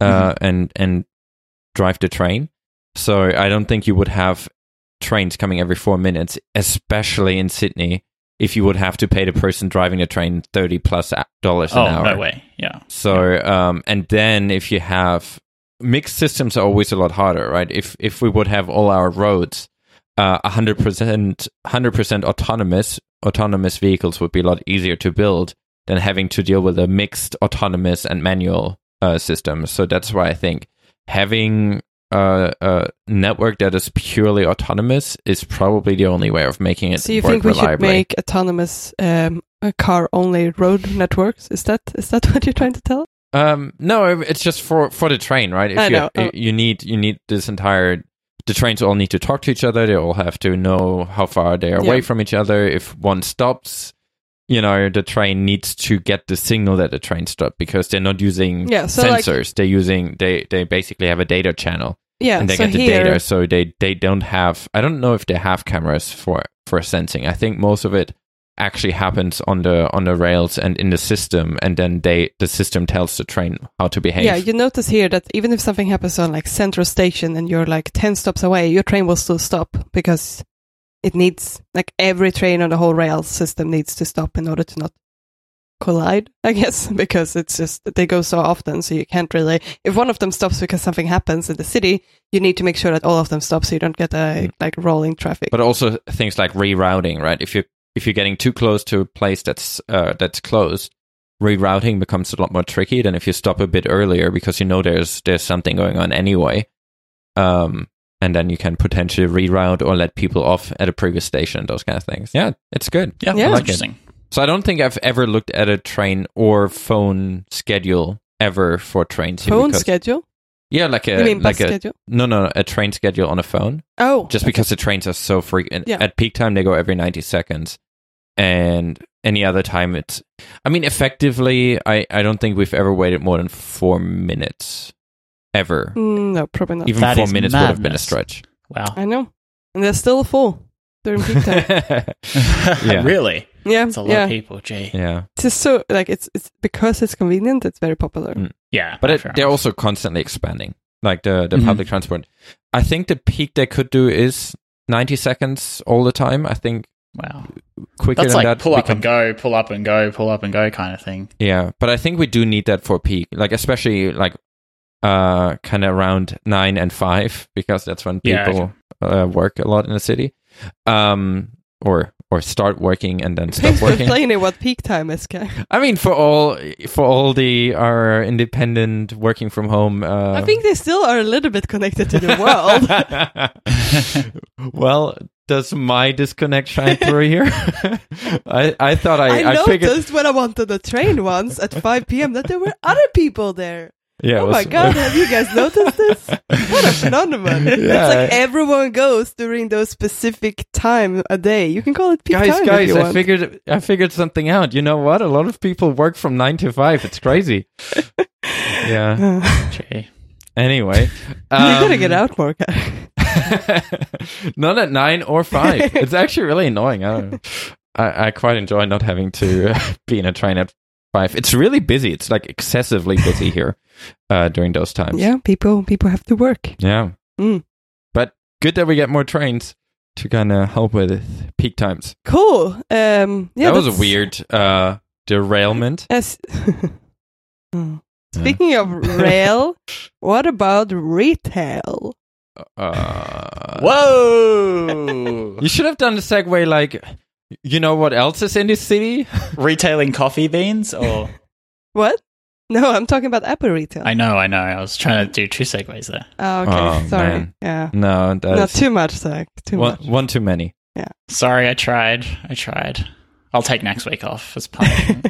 uh, and and drive the train. So I don't think you would have trains coming every four minutes, especially in Sydney, if you would have to pay the person driving the train thirty plus dollars an Oh hour. no way. Yeah. So, um, and then if you have mixed systems, are always a lot harder, right? If if we would have all our roads hundred percent, hundred percent autonomous, autonomous vehicles would be a lot easier to build than having to deal with a mixed autonomous and manual uh, system. So that's why I think having a, a network that is purely autonomous is probably the only way of making it So you think we should make autonomous um, car only road networks? Is that is that what you're trying to tell? Um, no, it's just for for the train, right? If I you, know. Oh. you need you need this entire. The trains all need to talk to each other. They all have to know how far they are away from each other. If one stops, you know, the train needs to get the signal that the train stopped because they're not using Yeah, so like- sensors. they're using they they basically have a data channel Yeah. and they so get the here, data. So they they don't have. I don't know if they have cameras for for sensing. I think most of it actually happens on the on the rails and in the system, and then they the system tells the train how to behave. Yeah, you notice here that even if something happens on like Central Station and you're like 10 stops away, your train will still stop because it needs, like every train on the whole rail system needs to stop in order to not collide, I guess, because it's just, they go so often. So you can't really, if one of them stops because something happens in the city, you need to make sure that all of them stop so you don't get a mm. like rolling traffic. but also things like rerouting, right? If you if you're getting too close to a place that's uh, that's closed, rerouting becomes a lot more tricky than if you stop a bit earlier because you know there's there's something going on anyway. Um, and then you can potentially reroute or let people off at a previous station, those kind of things. Yeah, it's good. Yeah. Yeah. I like it. Interesting. So I don't think I've ever looked at a train or phone schedule ever for trains. here Phone because- schedule? Yeah, like you a mean bus like a schedule? no no no, a train schedule on a phone. Oh. Just because the trains are so frequent. Yeah. At peak time, they go every ninety seconds, and any other time, it's. I mean, effectively, I I don't think we've ever waited more than four minutes, ever. Mm, no, probably not. Even That four is minutes would have been a stretch. Wow. I know. And they're still full during peak time. Yeah. really? yeah. It's a lot yeah. of people. Gee. yeah, It's just so like it's it's because it's convenient. It's very popular. Mm. Yeah. but it, fair they're also constantly expanding, like the the Mhm. public transport. I think the peak they could do is ninety seconds all the time. I think wow. quicker That's than like that pull up become- and go, pull up and go, pull up and go kind of thing. Yeah, but I think we do need that for peak, like especially like uh kind of around nine and five because that's when Yeah, people uh, work a lot in the city, um, or or start working and then stop Thanks for working. explaining it what peak time is, Kai. I mean, for all for all the our independent working from home. Uh, I think they still are a little bit connected to the world. well, does my disconnect shine through here? I I thought I I, I, figured. noticed when I went wanted the train once at 5 p.m. that there were other people there. Yeah, oh was- my god, have you guys noticed this? What a phenomenon. It's like everyone goes during those specific time a day. You can call it peak guys, time guys, I want. figured I figured something out. You know what? A lot of people work from nine to five. It's crazy. yeah. Gee. Anyway, you gotta um, get out more. not at nine or five. It's actually really annoying. I. I, I quite enjoy not having to uh, be in a train at five. It's really busy. It's like excessively busy here uh, during those times. Yeah, people people have to work. Yeah. Mm. But good that we get more trains to kind of help with peak times. Cool. Um, yeah, that was a weird uh, derailment. As Hmm. Speaking of rail, what about retail? Uh, Whoa! You should have done the segue like, you know what else is in this city? Retailing coffee beans, or What? No, I'm talking about Apple retail. I know, I know. I was trying to do two segues there. oh, okay. Oh, Sorry. man. Yeah. No, Not that's too much, Zach. Too one, much. one too many. Yeah. Sorry, I tried. I tried. I'll take next week off as punishment.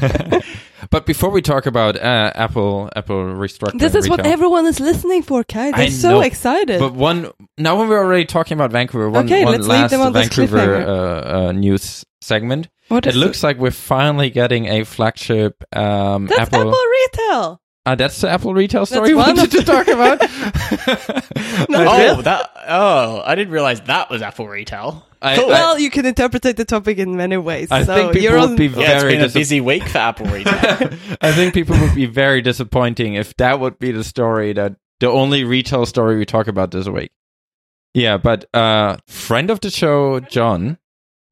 but before we talk about uh, Apple, Apple restructuring, This is what everyone is listening for, Kai. They're I so know, excited. But one now, when we're already talking about Vancouver, one, Okay, one let's leave them on this Vancouver cliffhanger. uh, uh, news segment. what It is looks like we're finally getting a flagship um, That's Apple. Apple, retail. Ah, that's the Apple retail story we wanted to talk about. No, oh, did. that. Oh, I didn't realize that was Apple Retail. I- Cool. I- well, you can interpret the topic in many ways. I so think people you're would on, be Yeah, it's very been a busy week for Apple Retail. I think people would be very disappointing if that would be the story that the only retail story we talk about this week. Yeah, but uh friend of the show, John,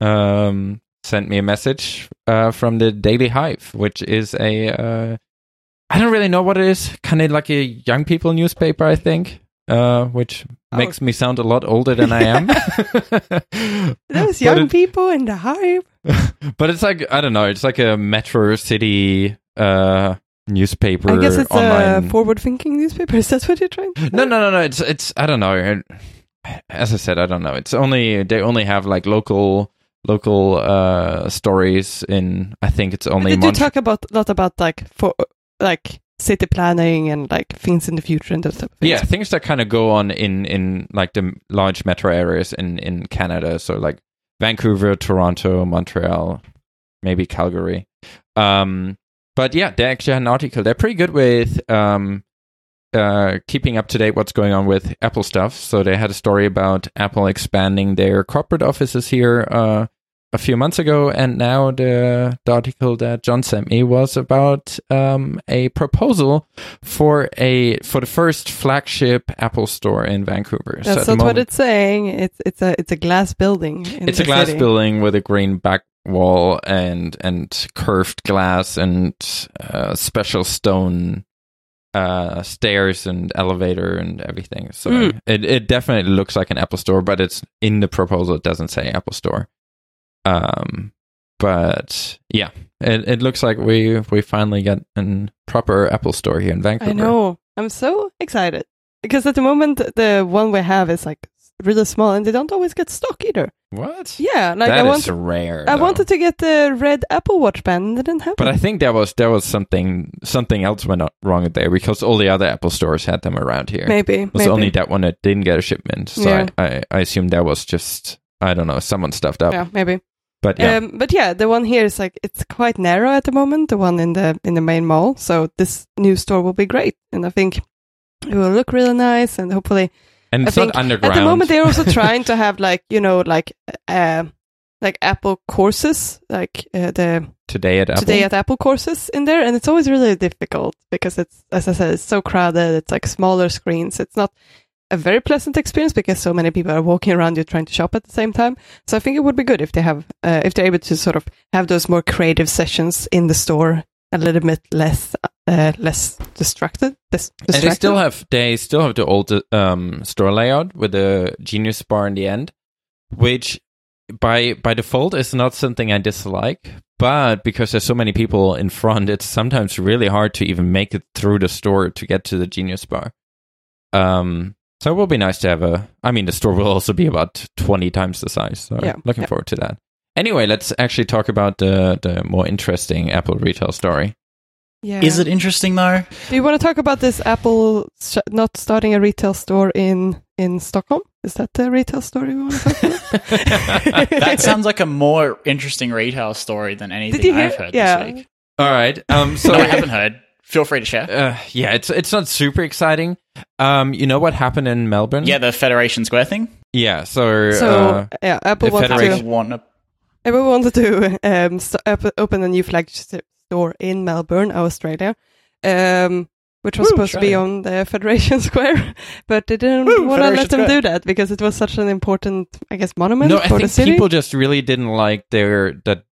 um sent me a message uh, from the Daily Hive, which is a uh, I don't really know what it is, kind of like a young people newspaper, I think. Uh, which Oh. makes me sound a lot older than I am. Those young it- people in the hive. but it's like I don't know. It's like a metro city uh, newspaper. I guess it's online. a forward-thinking newspaper. Is that what you're trying? To no, no, no, no. It's it's I don't know. As I said, I don't know. It's only they only have like local local uh stories in. I think it's only Did you Mont- talk about a lot about like for like city planning and like things in the future and those type of things? yeah things that kind of go on in in like the large metro areas in in Canada. So like Vancouver, Toronto, Montreal, maybe Calgary. Um, but yeah, they actually had an article. They're pretty good with um, uh, keeping up to date what's going on with Apple stuff. So they had a story about Apple expanding their corporate offices here uh, a few months ago, and now the, the article that John sent me was about um, a proposal for a for the first flagship Apple store in Vancouver. That's the not what it's saying. It's it's a it's a glass building. In it's a glass city. building with a green back wall and and curved glass and uh, special stone uh, stairs and elevator and everything. So Mm. it it definitely looks like an Apple store, but it's in the proposal. It doesn't say Apple Store. Um, but yeah, it it looks like we we finally get a proper Apple store here in Vancouver. I know. I'm so excited because at the moment the one we have is like really small and they don't always get stock either. What? Yeah, like That I want rare. I wanted to get the red Apple Watch band and it didn't happen. But I think there was there was something something else went wrong there because all the other Apple stores had them around here. maybe it was maybe. only that one that didn't get a shipment. So Yeah. I, I, I assume that was just I don't know someone stuffed up. yeah, maybe. But yeah, Um, but yeah, the one here is like it's quite narrow at the moment. The one in the in the main mall. So this new store will be great, and I think it will look really nice, and hopefully and I it's not underground. At the moment, they're also trying to have like you know like uh like Apple courses, like uh, the today at Apple. today at Apple courses in there, and it's always really difficult because it's as I said, it's so crowded. It's like smaller screens. It's not a very pleasant experience because so many people are walking around you trying to shop at the same time. So I think it would be good if they have uh, if they're able to sort of have those more creative sessions in the store a little bit less uh, less distracted. Dis- and they still have they still have the old um, store layout with the Genius bar in the end, which by by default is not something I dislike. But because there's so many people in front, it's sometimes really hard to even make it through the store to get to the Genius bar. Um, so it will be nice to have a. I mean, the store will also be about twenty times the size. So Yeah, looking yeah. forward to that. Anyway, let's actually talk about the the more interesting Apple retail story. yeah. Is it interesting though? Do you want to talk about this Apple sh- not starting a retail store in in Stockholm? Is that the retail story we want to talk about? That sounds like a more interesting retail story than anything I've heard yeah. this week. All right. Um. So No, I haven't heard. Feel free to share. Uh, yeah, it's it's not super exciting. Um, you know what happened in Melbourne? Yeah, the Federation Square thing. yeah. So, So uh, yeah, Apple wanted Federation- to One up- Apple wanted to um, st- open a new flagship store in Melbourne, Australia, um, which was Woo, supposed to be on the Federation Square, but they didn't want to let them Square. do that because it was such an important, I guess, monument no, I for the think city. people just really didn't like their that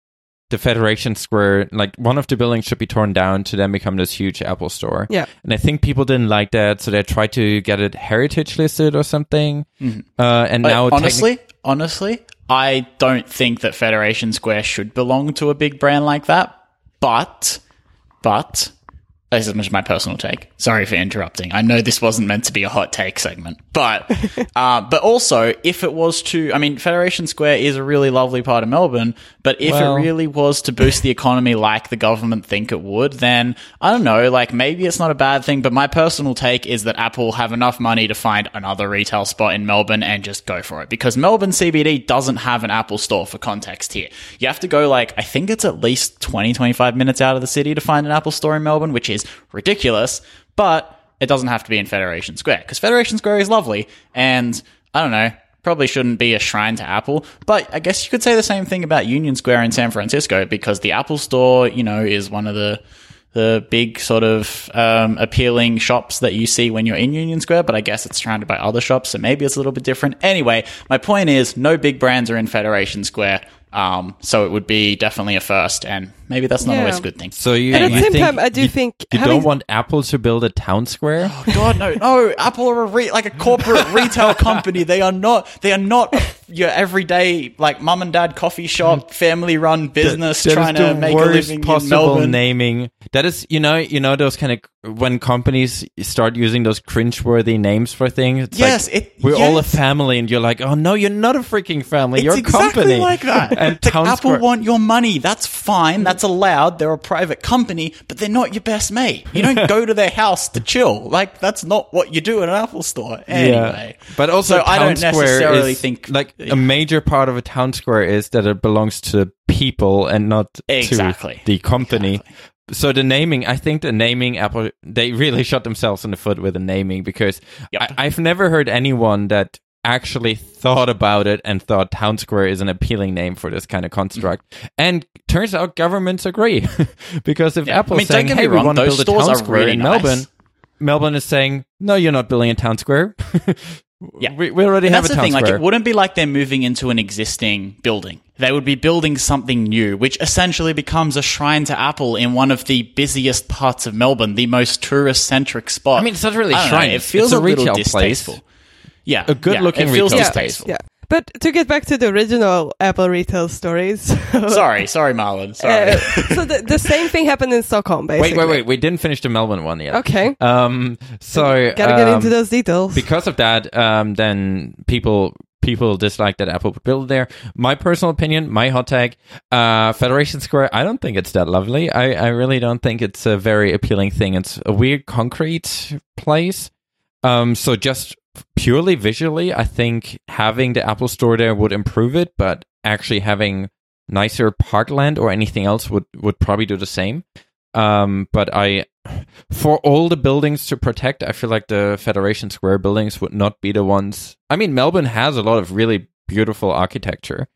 the Federation Square. Like one of the buildings should be torn down to then become this huge Apple store. Yeah. and I think people didn't like that, so they tried to get it heritage listed or something. Mhm. Uh, and But now, techni- honestly, honestly, I don't think that Federation Square should belong to a big brand like that. But, but this is just my personal take. Sorry for interrupting. I know this wasn't meant to be a hot take segment, but, uh, but also if it was to, I mean, Federation Square is a really lovely part of Melbourne, but if Well- it really was to boost the economy like the government think it would, then I don't know, like maybe it's not a bad thing, but my personal take is that Apple have enough money to find another retail spot in Melbourne and just go for it because Melbourne CBD doesn't have an Apple store for context here. You have to go like, I think it's at least 20, 25 minutes out of the city to find an Apple store in Melbourne, which is ridiculous, but it doesn't have to be in Federation Square because Federation Square is lovely and I don't know, probably shouldn't be a shrine to Apple. But I guess you could say the same thing about Union Square in San Francisco because the Apple Store, you know, is one of the the big sort of um, appealing shops that you see when you're in Union Square. But I guess it's surrounded by other shops, so maybe it's a little bit different. Anyway, my point is, no big brands are in Federation Square. Um, so it would be definitely a first, and maybe that's not Yeah. always a good thing. So you, And at the same think time, I do you, think you having- don't want Apple to build a town square. Oh, God, no, no! Apple are a re- like a corporate retail company. They are not. They are not your everyday like mum and dad coffee shop, family run business That is trying to make a worst living in possible Melbourne. naming. That is, you know, you know those kind of when companies start using those cringeworthy names for things. It's Yes, like, it- we're all a family, and you're like, oh no, you're not a freaking family. It's you're a exactly company like that. And like Apple square- want your money. That's fine. That's allowed. They're a private company, but they're not your best mate. You don't go to their house to chill. Like that's not what you do in an Apple store. Anyway, But also, So I don't square necessarily is- think- like yeah. a major part of a town square is that it belongs to people and not Exactly. the company. So the naming, I think the naming Apple, they really shot themselves in the foot with the naming because Yep. I, I've never heard anyone that actually thought about it and thought town square is an appealing name for this kind of construct. And turns out governments agree because if Yeah. Apple's I mean, saying, "Hey, we wrong, want to those build a stores town are square really in nice. Melbourne," Melbourne is saying, "No, you're not building a town square." Yeah. we, we already And have that's a the town thing. Like, square. it wouldn't be like they're moving into an existing building. They would be building something new, which essentially becomes a shrine to Apple in one of the busiest parts of Melbourne, the most tourist-centric spot. I mean, it's not really a don't know, shrine. It feels It's a a, little retail place. Distasteful. Yeah, A good-looking yeah, it feels retail yeah, place. yeah. But to get back to the original Apple retail stories. Sorry, sorry, Marlon. Sorry. Uh, so the, the same thing happened in Stockholm, Wait, basically. wait, wait. Wait. We didn't finish the Melbourne one yet. Okay. Um. So Gotta get um, into those details. because of that, um, then people people dislike that Apple would build there. My personal opinion, my hot tag, uh, Federation Square. I don't think it's that lovely. I I really don't think it's a very appealing thing. It's a weird concrete place. Um. So just purely visually, I think having the Apple Store there would improve it, but actually having nicer parkland or anything else would would probably do the same. Um, but I, for all the buildings to protect, I feel like the Federation Square buildings would not be the ones. I mean, Melbourne has a lot of really beautiful architecture.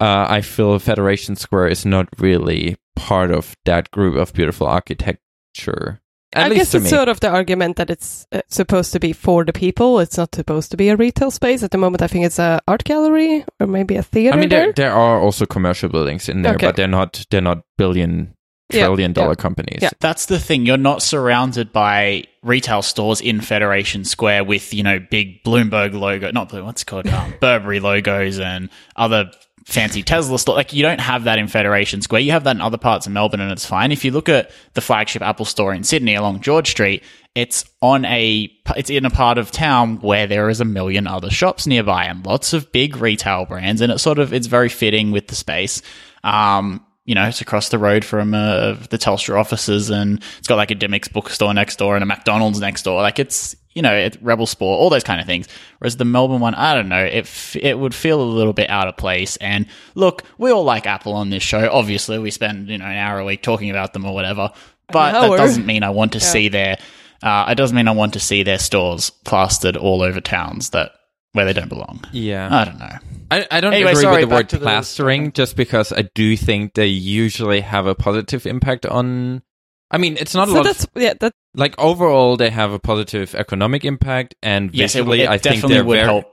Uh, I feel Federation Square is not really part of that group of beautiful architecture. At I least guess it's me. sort of the argument that it's uh, supposed to be for the people. It's not supposed to be a retail space. At the moment, I think it's a art gallery or maybe a theater I mean, there. there there are also commercial buildings in there, Okay. but they're not they're not billion Yeah, trillion dollar yeah. companies. Yeah. That's the thing. You're not surrounded by retail stores in Federation Square with, you know, big Bloomberg logo, not Bloom, what's it called? Um, Burberry logos and other fancy Tesla store. Like, you don't have that in Federation Square. You have that in other parts of Melbourne and it's fine. If you look at the flagship Apple store in Sydney along George Street, it's on a, it's in a part of town where there is a million other shops nearby and lots of big retail brands. And it's sort of, it's very fitting with the space. Um, you know, it's across the road from uh, the Telstra offices, and it's got like a Dymocks bookstore next door and a McDonald's next door. Like it's, you know, it, Rebel Sport, all those kind of things. Whereas the Melbourne one, I don't know, it f- it would feel a little bit out of place. And look, we all like Apple on this show. Obviously, we spend you know an hour a week talking about them or whatever. But that doesn't mean I want to see their. Uh, it doesn't mean I want to see their stores plastered all over towns that where they don't belong. Yeah. I don't know. I, I don't Anyway, agree sorry, with the word to the plastering just because I do think they usually have a positive impact on. I mean, it's not a so lot. that's Of, yeah. That like overall, they have a positive economic impact, and Yes, it, it I think they're would very. help.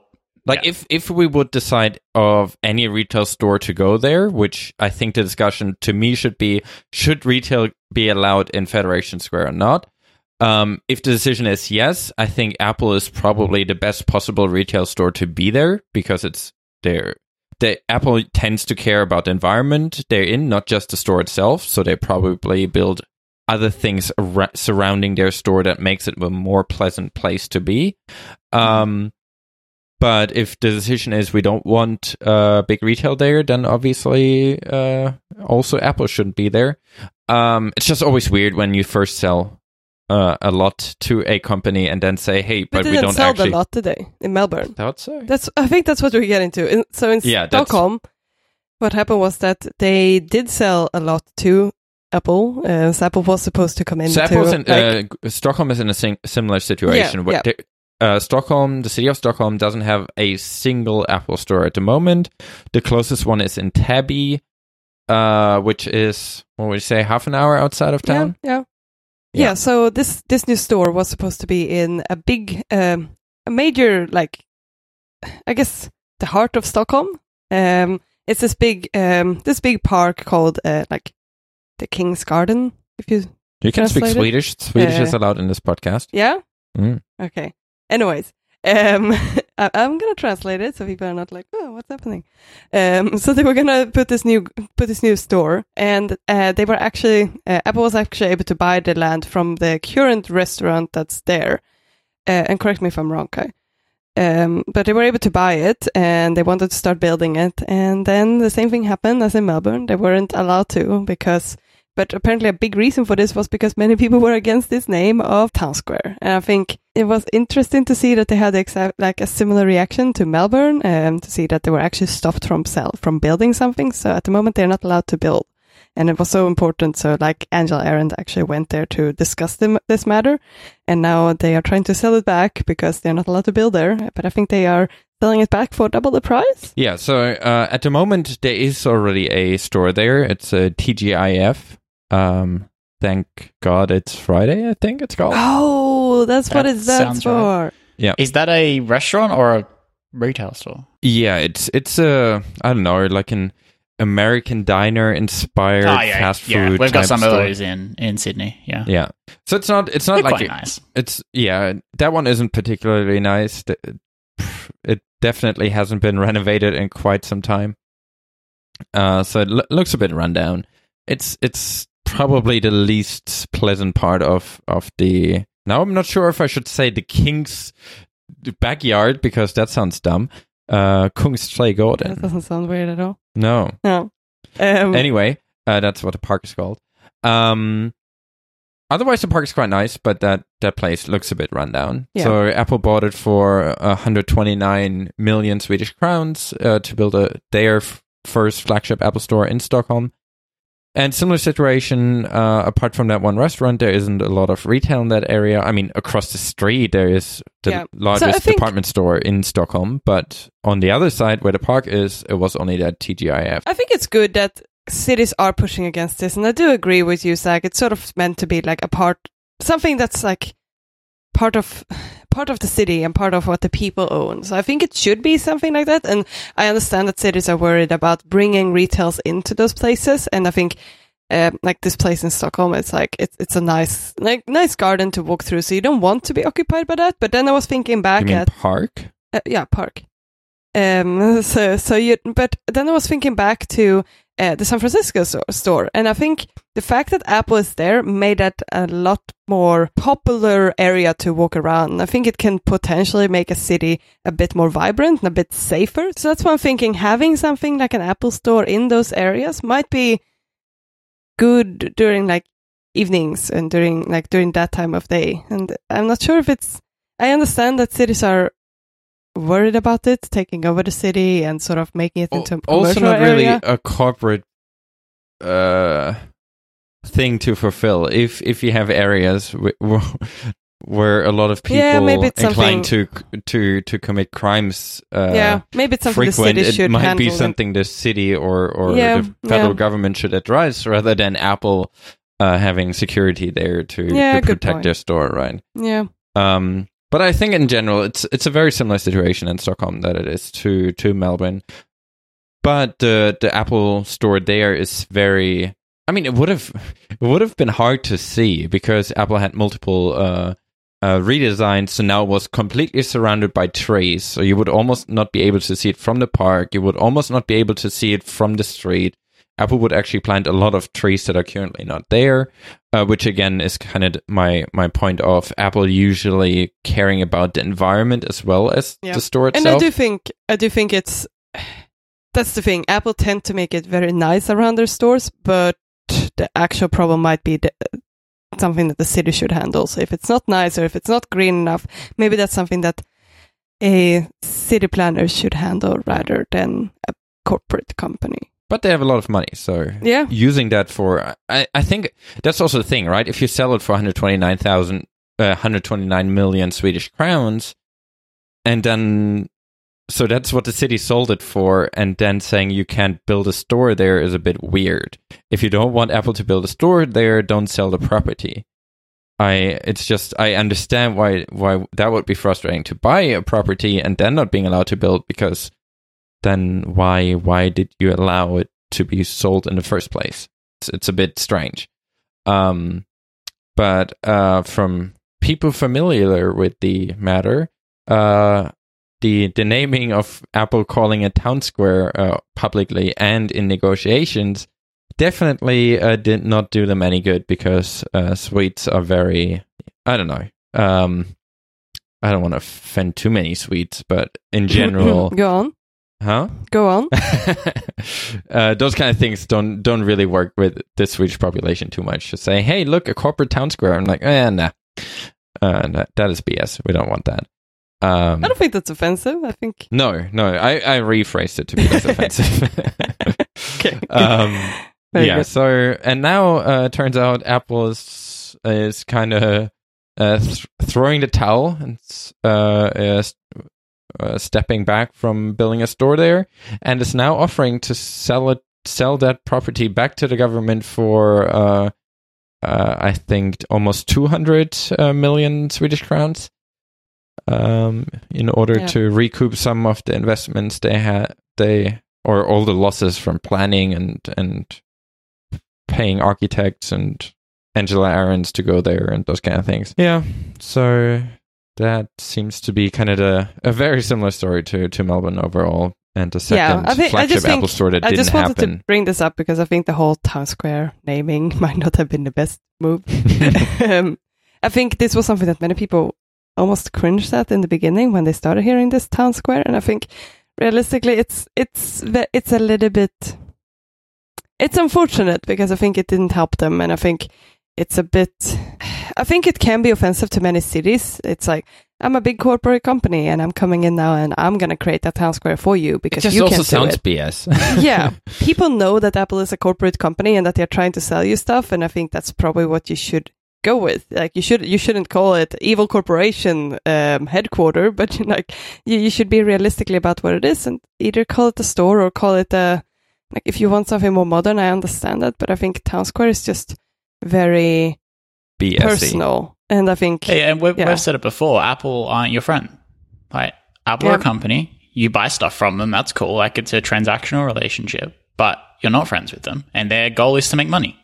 Like Yeah. if if we would decide of any retail store to go there, which I think the discussion to me should be should retail be allowed in Federation Square or not. Um, if the decision is yes, I think Apple is probably the best possible retail store to be there because it's there. The Apple tends to care about the environment they're in, not just the store itself. So they probably build other things ar- surrounding their store that makes it a more pleasant place to be. Um, but if the decision is we don't want uh, big retail there, then obviously uh, also Apple shouldn't be there. Um, it's just always weird when you first sell uh, a lot to a company and then say, "Hey, we but we don't sell actually." the lot today in Melbourne. Thought so. That's I think that's what we get into. In, so in Yeah, that's- Stockholm, what happened was that they did sell a lot to Apple. Uh, Apple was supposed to come in. So Apple's in, like, uh, Stockholm is in a sim- similar situation. Yeah, where yeah. uh, Stockholm, the city of Stockholm, doesn't have a single Apple store at the moment. The closest one is in Täby, uh, which is what would you say, half an hour outside of town. Yeah, yeah, Yeah. yeah. So this this new store was supposed to be in a big, um, a major like, I guess the heart of Stockholm. Um, it's this big um this big park called uh, like the King's Garden. If you You can speak? Swedish. Swedish Uh, is allowed in this podcast. yeah Mm. okay. Anyways, um, I- I'm gonna translate it so people are not like, oh, what's happening? Um, so they were gonna put this new put this new store, and uh, they were actually uh, Apple was actually able to buy the land from the current restaurant that's there. Uh, and correct me if I'm wrong, Kai. Um, but they were able to buy it, and they wanted to start building it, and then the same thing happened as in Melbourne. They weren't allowed to because but apparently, a big reason for this was because many people were against this name of Town Square. And I think it was interesting to see that they had exact, like a similar reaction to Melbourne, and to see that they were actually stopped from sell from building something. So at the moment, they're not allowed to build, and it was so important. So like Angela Ahrendts actually went there to discuss them, this matter, and now they are trying to sell it back because they're not allowed to build there. But I think they are selling it back for double the price. Yeah, so uh, at the moment there is already a store there. It's a TGIF. Um, thank God it's Friday. I think it's called. Oh, that's what That it stands sounds right. for. Is that a restaurant or a retail store? Yeah, it's it's a I don't know like an American diner inspired oh yeah, fast food. yeah. We've got some store. of those in in Sydney. Yeah, Yeah, so it's not it's not They're like quite it- nice. it's yeah that one isn't particularly nice. It definitely hasn't been renovated in quite some time. Uh, so it lo- looks a bit rundown. It's it's probably the least pleasant part of of the. Now I'm not sure if I should say the king's backyard because that sounds dumb. Uh, That doesn't sound weird at all. No. No. Um, Anyway, uh, that's what the park is called. Um, otherwise, the park is quite nice, but that, that place looks a bit rundown. Yeah. So Apple bought it for 129 million Swedish crowns uh, to build a their f- first flagship Apple store in Stockholm. And similar situation, uh, apart from that one restaurant, there isn't a lot of retail in that area. I mean, across the street, there is the Yeah. largest think- department store in Stockholm. But on the other side, where the park is, it was only that TGIF. I think it's good that cities are pushing against this, and I do agree with you, Zach. It's sort of meant to be like a part, something that's like part of part of the city and part of what the people own. So I think it should be something like that. And I understand that cities are worried about bringing retails into those places, and I think. Um, like this place in Stockholm, it's like it's it's a nice like nice garden to walk through. So you don't want to be occupied by that. But then I was thinking back at park? uh, yeah, park. Um, so so you, but then I was thinking back to uh, the San Francisco store, and I think the fact that Apple is there made that a lot more popular area to walk around. I think it can potentially make a city a bit more vibrant and a bit safer. So that's why I'm thinking having something like an Apple store in those areas might be good during like evenings and during like during that time of day. And I'm not sure if it's. I understand that cities are worried about it taking over the city and sort of making it into a also not really area. a corporate uh thing to fulfill if if you have areas where, where a lot of people Yeah, maybe it's inclined to to to commit crimes uh yeah, maybe it's something frequent the city it might handle. be something the city or or Yeah, the federal yeah. government should address rather than apple uh having security there to, Yeah, to protect their store right Yeah, um, but I think in general, it's it's a very similar situation in Stockholm that it is to to Melbourne. But the the Apple store there is very. I mean, it would have it would have been hard to see because Apple had multiple uh, uh, redesigns, so now it was completely surrounded by trees. So you would almost not be able to see it from the park. You would almost not be able to see it from the street. Apple would actually plant a lot of trees that are currently not there, uh, which again is kind of my my point of Apple usually caring about the environment as well as Yeah. the store itself. and. I do think I do think it's that's the thing. Apple tend to make it very nice around their stores, but the actual problem might be the, something that the city should handle. So if it's not nice or if it's not green enough, maybe that's something that a city planner should handle rather than a corporate company. But they have a lot of money, so Yeah. using that for I, I think that's also the thing, right? If you sell it for 129,000 uh, 129 million Swedish crowns and then so that's what the city sold it for and then saying you can't build a store there is a bit weird. If you don't want Apple to build a store there, don't sell the property. I it's just I understand why why that would be frustrating to buy a property and then not being allowed to build because then why why did you allow it to be sold in the first place? It's, it's a bit strange. Um, but uh, from people familiar with the matter, uh, the the naming of Apple calling it Town Square uh, publicly and in negotiations definitely uh, did not do them any good because uh, Swedes are very I don't know. Um, I don't want to offend too many Swedes, but in general, Go on. Huh? Go on. uh, those kind of things don't don't really work with the Swedish population too much. Just say, "Hey, look, a corporate town square." I'm like, eh, nah, uh, that, that is BS. We don't want that. Um, I don't think that's offensive. I think. no, no, I, I rephrased it to be less offensive. Okay. um, yeah. good. So, and now uh, it turns out Apple is is kind of uh, th- throwing the towel and s- uh, stepping back from building a store there, and is now offering to sell it, sell that property back to the government for, uh, uh, I think, almost two hundred uh, million Swedish crowns. Um, in order Yeah. to recoup some of the investments they had, they or all the losses from planning and and paying architects and Angela Ahrendts to go there and those kind of things. Yeah, so that seems to be kind of a, a very similar story to to Melbourne overall. And the second yeah, I think I flagship just think Apple store that I didn't just wanted happen. to bring this up because I think the whole town square naming might not have been the best move. um, I think this was something that many people almost cringed at in the beginning when they started hearing this town square, and I think realistically, it's it's it's a little bit it's unfortunate because I think it didn't help them, and I think it's a bit. I think it can be offensive to many cities. It's like I'm a big corporate company, and I'm coming in now, and I'm gonna create that town square for you it because just you also can't do sounds it BS. yeah, people know that Apple is a corporate company and that they're trying to sell you stuff, and I think that's probably what you should go with. Like you should you shouldn't call it evil corporation um, headquarter, but like you, you should be realistically about what it is and either call it a store or call it a like if you want something more modern. I understand that, but I think Town Square is just very BS. personal, and I think Hey, and we've, Yeah. we've said it before. Apple aren't your friend. Like Apple are a company. You buy stuff from them. That's cool. Like it's a transactional relationship, but you're not friends with them, and their goal is to make money.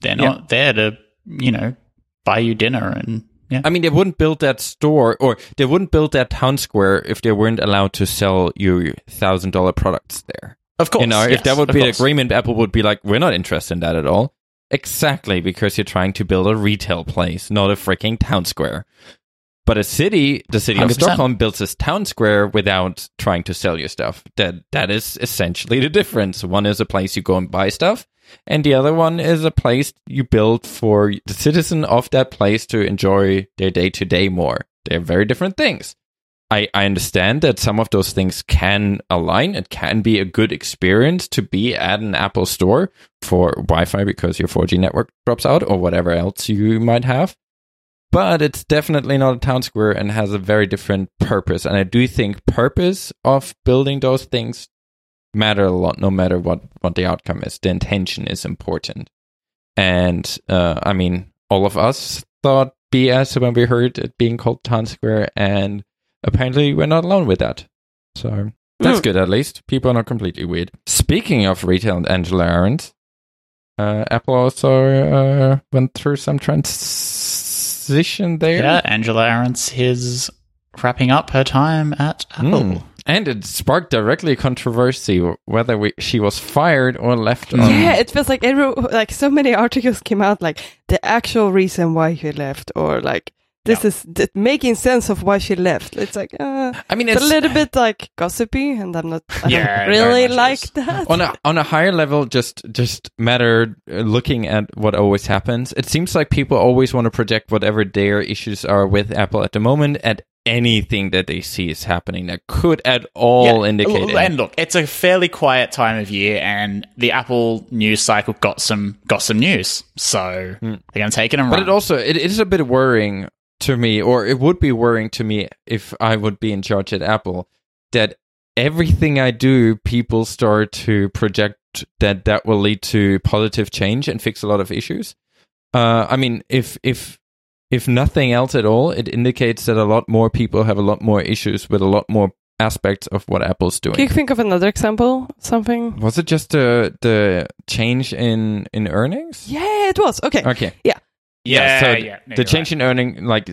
They're not there to, you know, buy you dinner and yeah. I mean, they wouldn't build that store or they wouldn't build that town square if they weren't allowed to sell you thousand dollar products there. Of course, you know, if yes, that would be the course. agreement, Apple would be like, we're not interested in that at all. Exactly, because you're trying to build a retail place, not a freaking town square. But a city, the city of 100%. Stockholm builds this town square without trying to sell you stuff. That that is essentially the difference. One is a place you go and buy stuff, and the other one is a place you build for the citizen of that place to enjoy their day to day more. They're very different things. I, I understand that some of those things can align. It can be a good experience to be at an Apple store for Wi Fi because your 4G network drops out or whatever else you might have. But it's definitely not a town square and has a very different purpose. And I do think purpose of building those things matter a lot, no matter what, what the outcome is. The intention is important. And uh, I mean, all of us thought BS when we heard it being called town square, and apparently we're not alone with that. So that's Mm. good at least. People are not completely weird. Speaking of retail and Angela Ahrendts, uh, Apple also uh, went through some transition there. Yeah, Angela Ahrendts is wrapping up her time at Apple. Mm. And it sparked directly controversy whether we, she was fired or left on. Yeah, it feels like every like so many articles came out like the actual reason why she left, or like this is th- making sense of why she left. It's like uh, I mean, it's, it's a little bit like gossipy, and I'm not. I Yeah, don't really like is. that. on a on a higher level just just matter uh, looking at what always happens it seems like people always want to project whatever their issues are with apple at the moment at anything that they see is happening that could at all Yeah, indicate. And look, it's a fairly quiet time of year, and the Apple news cycle got some got some news, so they're going to take it and but run. it also it is a bit worrying to me or it would be worrying to me if i would be in charge at apple that everything i do people start to project that that will lead to positive change and fix a lot of issues uh, i mean if if if nothing else at all it indicates that a lot more people have a lot more issues with a lot more aspects of what Apple's doing. Can you think of another example? Something? Was it just the the change in in earnings? Yeah, it was. Okay. Okay. Yeah, Yeah, so yeah. no, the change right. in earning, like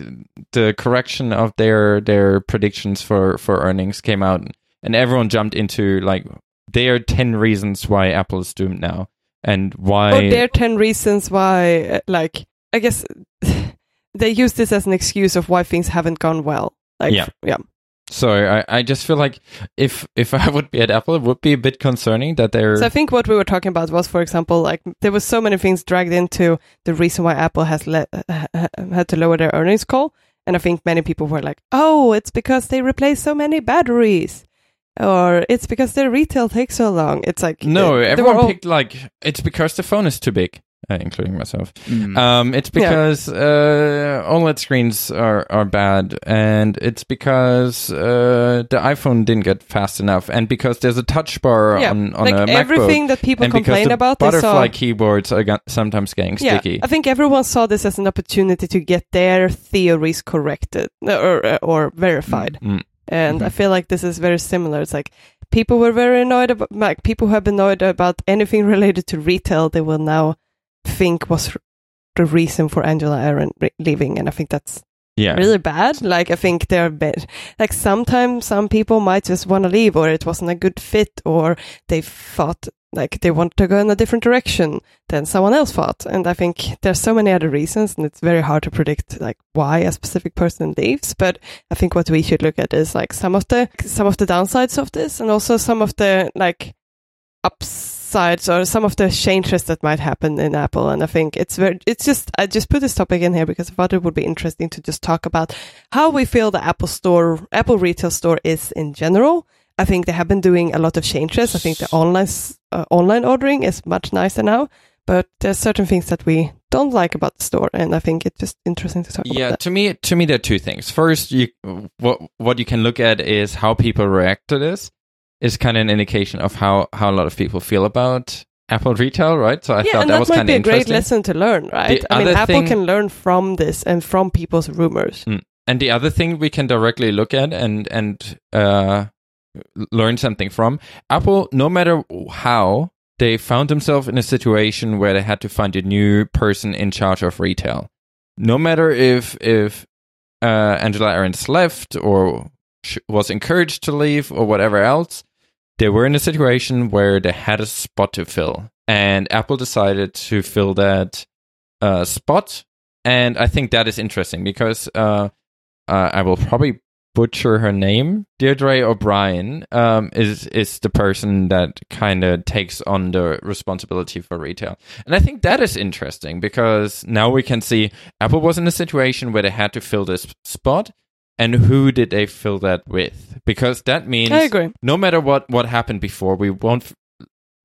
the correction of their their predictions for for earnings came out, and everyone jumped into like there are ten reasons why Apple is doomed now, and why. Or there are 10 reasons why, uh, like, I guess they use this as an excuse of why things haven't gone well. Like, Yeah. yeah. So I, I just feel like if if I would be at Apple, it would be a bit concerning that they're So I think what we were talking about was, for example, like there was so many things dragged into the reason why Apple has had to lower their earnings call, and I think many people were like, "Oh, it's because they replaced so many batteries, or it's because their retail takes so long." It's like no, they everyone all- picked like it's because the phone is too big, uh, including myself. Mm. Um, it's Yeah. because uh, OLED screens are, are bad, and it's because uh, the iPhone didn't get fast enough, and because there's a touch bar yeah, on, on like a MacBook, everything that people and because complain the about. They butterfly saw, keyboards are go- sometimes getting yeah, sticky. I think everyone saw this as an opportunity to get their theories corrected or or verified. Mm. And I Mhm. feel like this is very similar. It's like people were very annoyed about, like people who have been annoyed about anything related to retail, they will now think was the reason for Angela Ahrendts leaving. And I think that's Yeah, really bad. Like I think they're bad. Like sometimes some people might just want to leave, or it wasn't a good fit, or they thought like they want to go in a different direction than someone else thought. And I think there's so many other reasons, and it's very hard to predict like why a specific person leaves. But I think what we should look at is like some of the some of the downsides of this, and also some of the like upsides or some of the changes that might happen in Apple. And I think it's very, it's just, I just put this topic in here because I thought it would be interesting to just talk about how we feel the Apple store, Apple retail store is in general. I think they have been doing a lot of changes. I think the online, uh, online ordering is much nicer now, but there's certain things that we don't like about the store. And I think it's just interesting to talk yeah. To me, to me, there are two things. First, you what what you can look at is how people react to this. Is kind of an indication of how how a lot of people feel about Apple retail, right? So I yeah, thought and that, that, was might kind be of a great lesson to learn, right? The I mean, Apple thing- can learn from this and from people's rumors. And the other thing we can directly look at and and uh, learn something from Apple, no matter how they found themselves in a situation where they had to find a new person in charge of retail. No matter if if uh, Angela Ahrendts left or was encouraged to leave or whatever else, they were in a situation where they had a spot to fill, and Apple decided to fill that uh, spot. And I think that is interesting because uh, uh, I will probably butcher her name. Deirdre O'Brien um, is is the person that kind of takes on the responsibility for retail, and I think that is interesting because now we can see Apple was in a situation where they had to fill this spot, and who did they fill that with? Because that means I agree. no matter what what happened before, we won't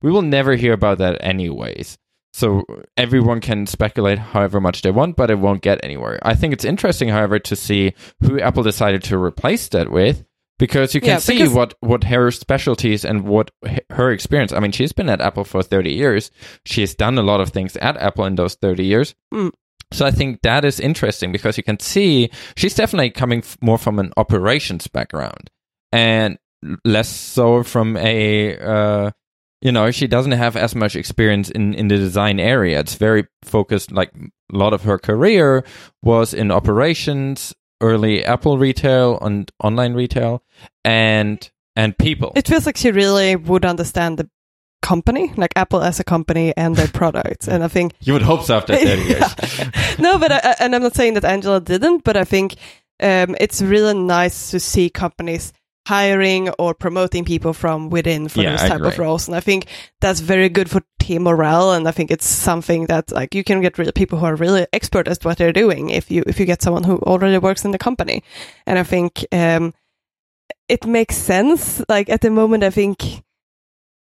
we will never hear about that anyways. So everyone can speculate however much they want, but it won't get anywhere. I think it's interesting, however, to see who Apple decided to replace that with, because you can Yeah, see what what her specialties and what her experience. I mean, she's been at Apple for thirty years. She has done a lot of things at Apple in those thirty years. Mm. So I think that is interesting because you can see she's definitely coming f- more from an operations background and less so from a uh, you know she doesn't have as much experience in in the design area. It's very focused like a lot of her career was in operations early apple retail and online retail and and people. It feels like she really would understand the company, like Apple as a company and their products. And I think you would hope so after 30 years no, but I, and I'm not saying that Angela didn't, but I think um, it's really nice to see companies hiring or promoting people from within for Yeah, those type of roles, and I think that's very good for team morale. And I think it's something that like you can get really people who are really expert at what they're doing if you if you get someone who already works in the company. And I think um, it makes sense. Like at the moment, I think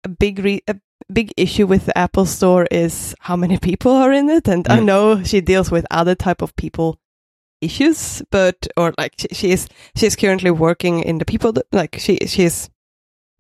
a big re- a big issue with the Apple Store is how many people are in it, and I Mm. know she deals with other type of people issues, but or like she, she is she is currently working in the people that, like she she's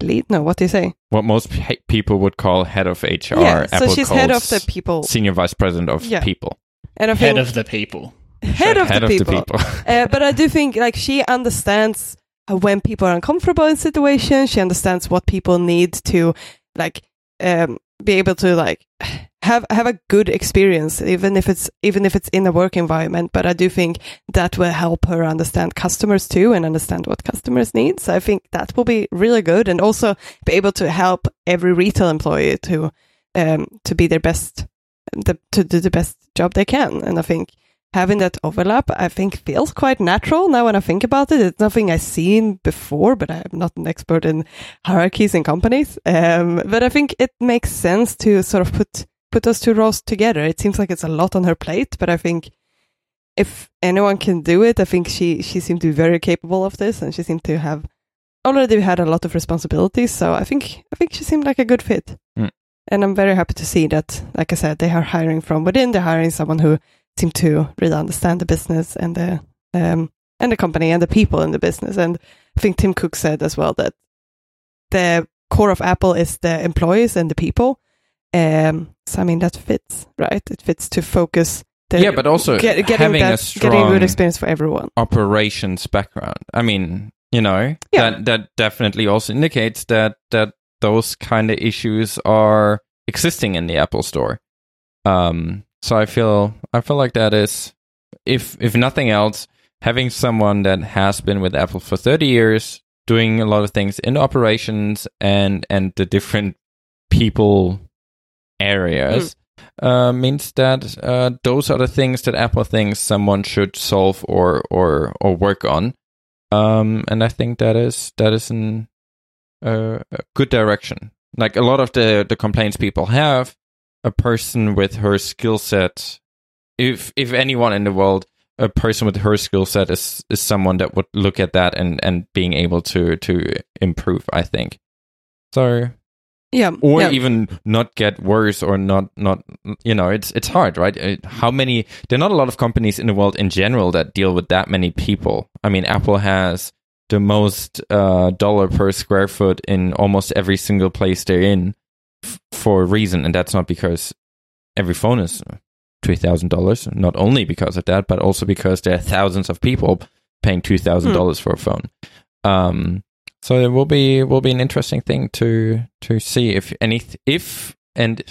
lead. No, what do you say? what most pe- people would call head of hr yeah, so Apple she's head of the people, senior vice president of Yeah. people and I Head of the people. head of head the of people. the people uh, but I do think like she understands when people are uncomfortable in situations. She understands what people need to like um, be able to like have have a good experience, even if it's even if it's in a work environment. But I do think that will help her understand customers too and understand what customers need. So I think that will be really good, and also be able to help every retail employee to um, to be their best, the, to do the best job they can. And I think having that overlap, I think feels quite natural now when I think about it. It's nothing I've seen before, but I'm not an expert in hierarchies in companies. Um, but I think it makes sense to sort of put put those two roles together. It seems like it's a lot on her plate, but I think if anyone can do it, I think she she seemed to be very capable of this, and she seemed to have already had a lot of responsibilities. So I think I think she seemed like a good fit. Mm. And I'm very happy to see that, like I said, they are hiring from within. They're hiring someone who seem to really understand the business and the um, and the company and the people in the business. And I think Tim Cook said as well that the core of Apple is the employees and the people. Um, so I mean that fits, right? It fits to focus. The, yeah, but also get, getting having that, a strong getting a good experience for everyone. operations background. I mean, you know, Yeah. that that definitely also indicates that that those kind of issues are existing in the Apple Store. Um, so I feel I feel like that is, if if nothing else, having someone that has been with Apple for thirty years, doing a lot of things in operations and and the different people areas. Uh, means that uh, those are the things that Apple thinks someone should solve or or or work on, um, and I think that is that is an uh, a good direction. Like a lot of the the complaints people have, a person with her skill set, if if anyone in the world, a person with her skill set is is someone that would look at that and and being able to to improve. I think. So Yeah, or yeah. even not get worse or not not you know it's it's hard right Uh, how many there are not a lot of companies in the world in general that deal with that many people i mean apple has the most uh, dollar per square foot in almost every single place they're in for a reason and that's not because every phone is two thousand dollars. not only because of that but also because there are thousands of people paying $2000 for a phone um so it will be will be an interesting thing to to see if any if and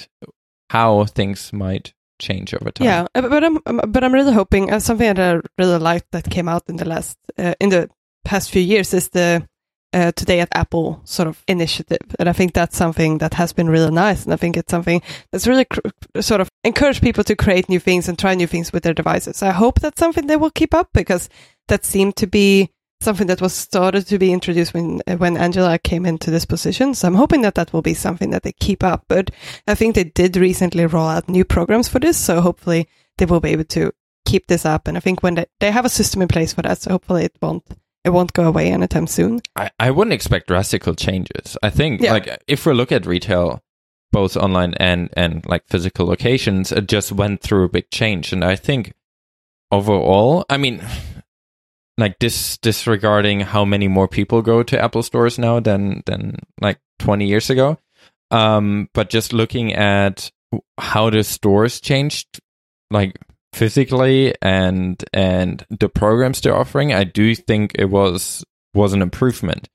how things might change over time. Yeah, uh, but I'm um, but I'm really hoping uh, something that I really liked that came out in the last uh, in the past few years is the uh, Today at Apple sort of initiative, and I think that's something that has been really nice, and I think it's something that's really cr- sort of encouraged people to create new things and try new things with their devices. I hope that's something they will keep up because that seemed to be something that was started to be introduced when uh, when Angela came into this position. So I'm hoping that that will be something that they keep up. But I think they did recently roll out new programs for this, so hopefully they will be able to keep this up. And I think when they, they have a system in place for that, so hopefully it won't it won't go away anytime soon. I, I wouldn't expect drastical changes. I think Yeah. like if we look at retail, both online and and like physical locations, it just went through a big change, and I think overall, I mean. Like this, disregarding how many more people go to Apple stores now than than like twenty years ago, um, but just looking at how the stores changed, like physically and and the programs they're offering, I do think it was was an improvement.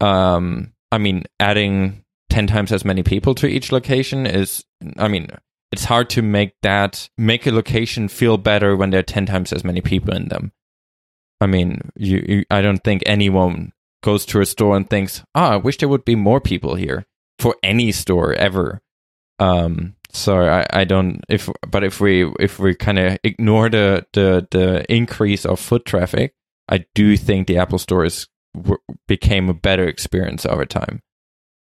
Um, I mean, adding ten times as many people to each location is, I mean, it's hard to make that make a location feel better when there are ten times as many people in them. I mean, you, you I don't think anyone goes to a store and thinks, "Ah, I wish there would be more people here." For any store ever, um, so I, I don't if but if we if we kind of ignore the, the the increase of foot traffic, I do think the Apple Store is w- became a better experience over time.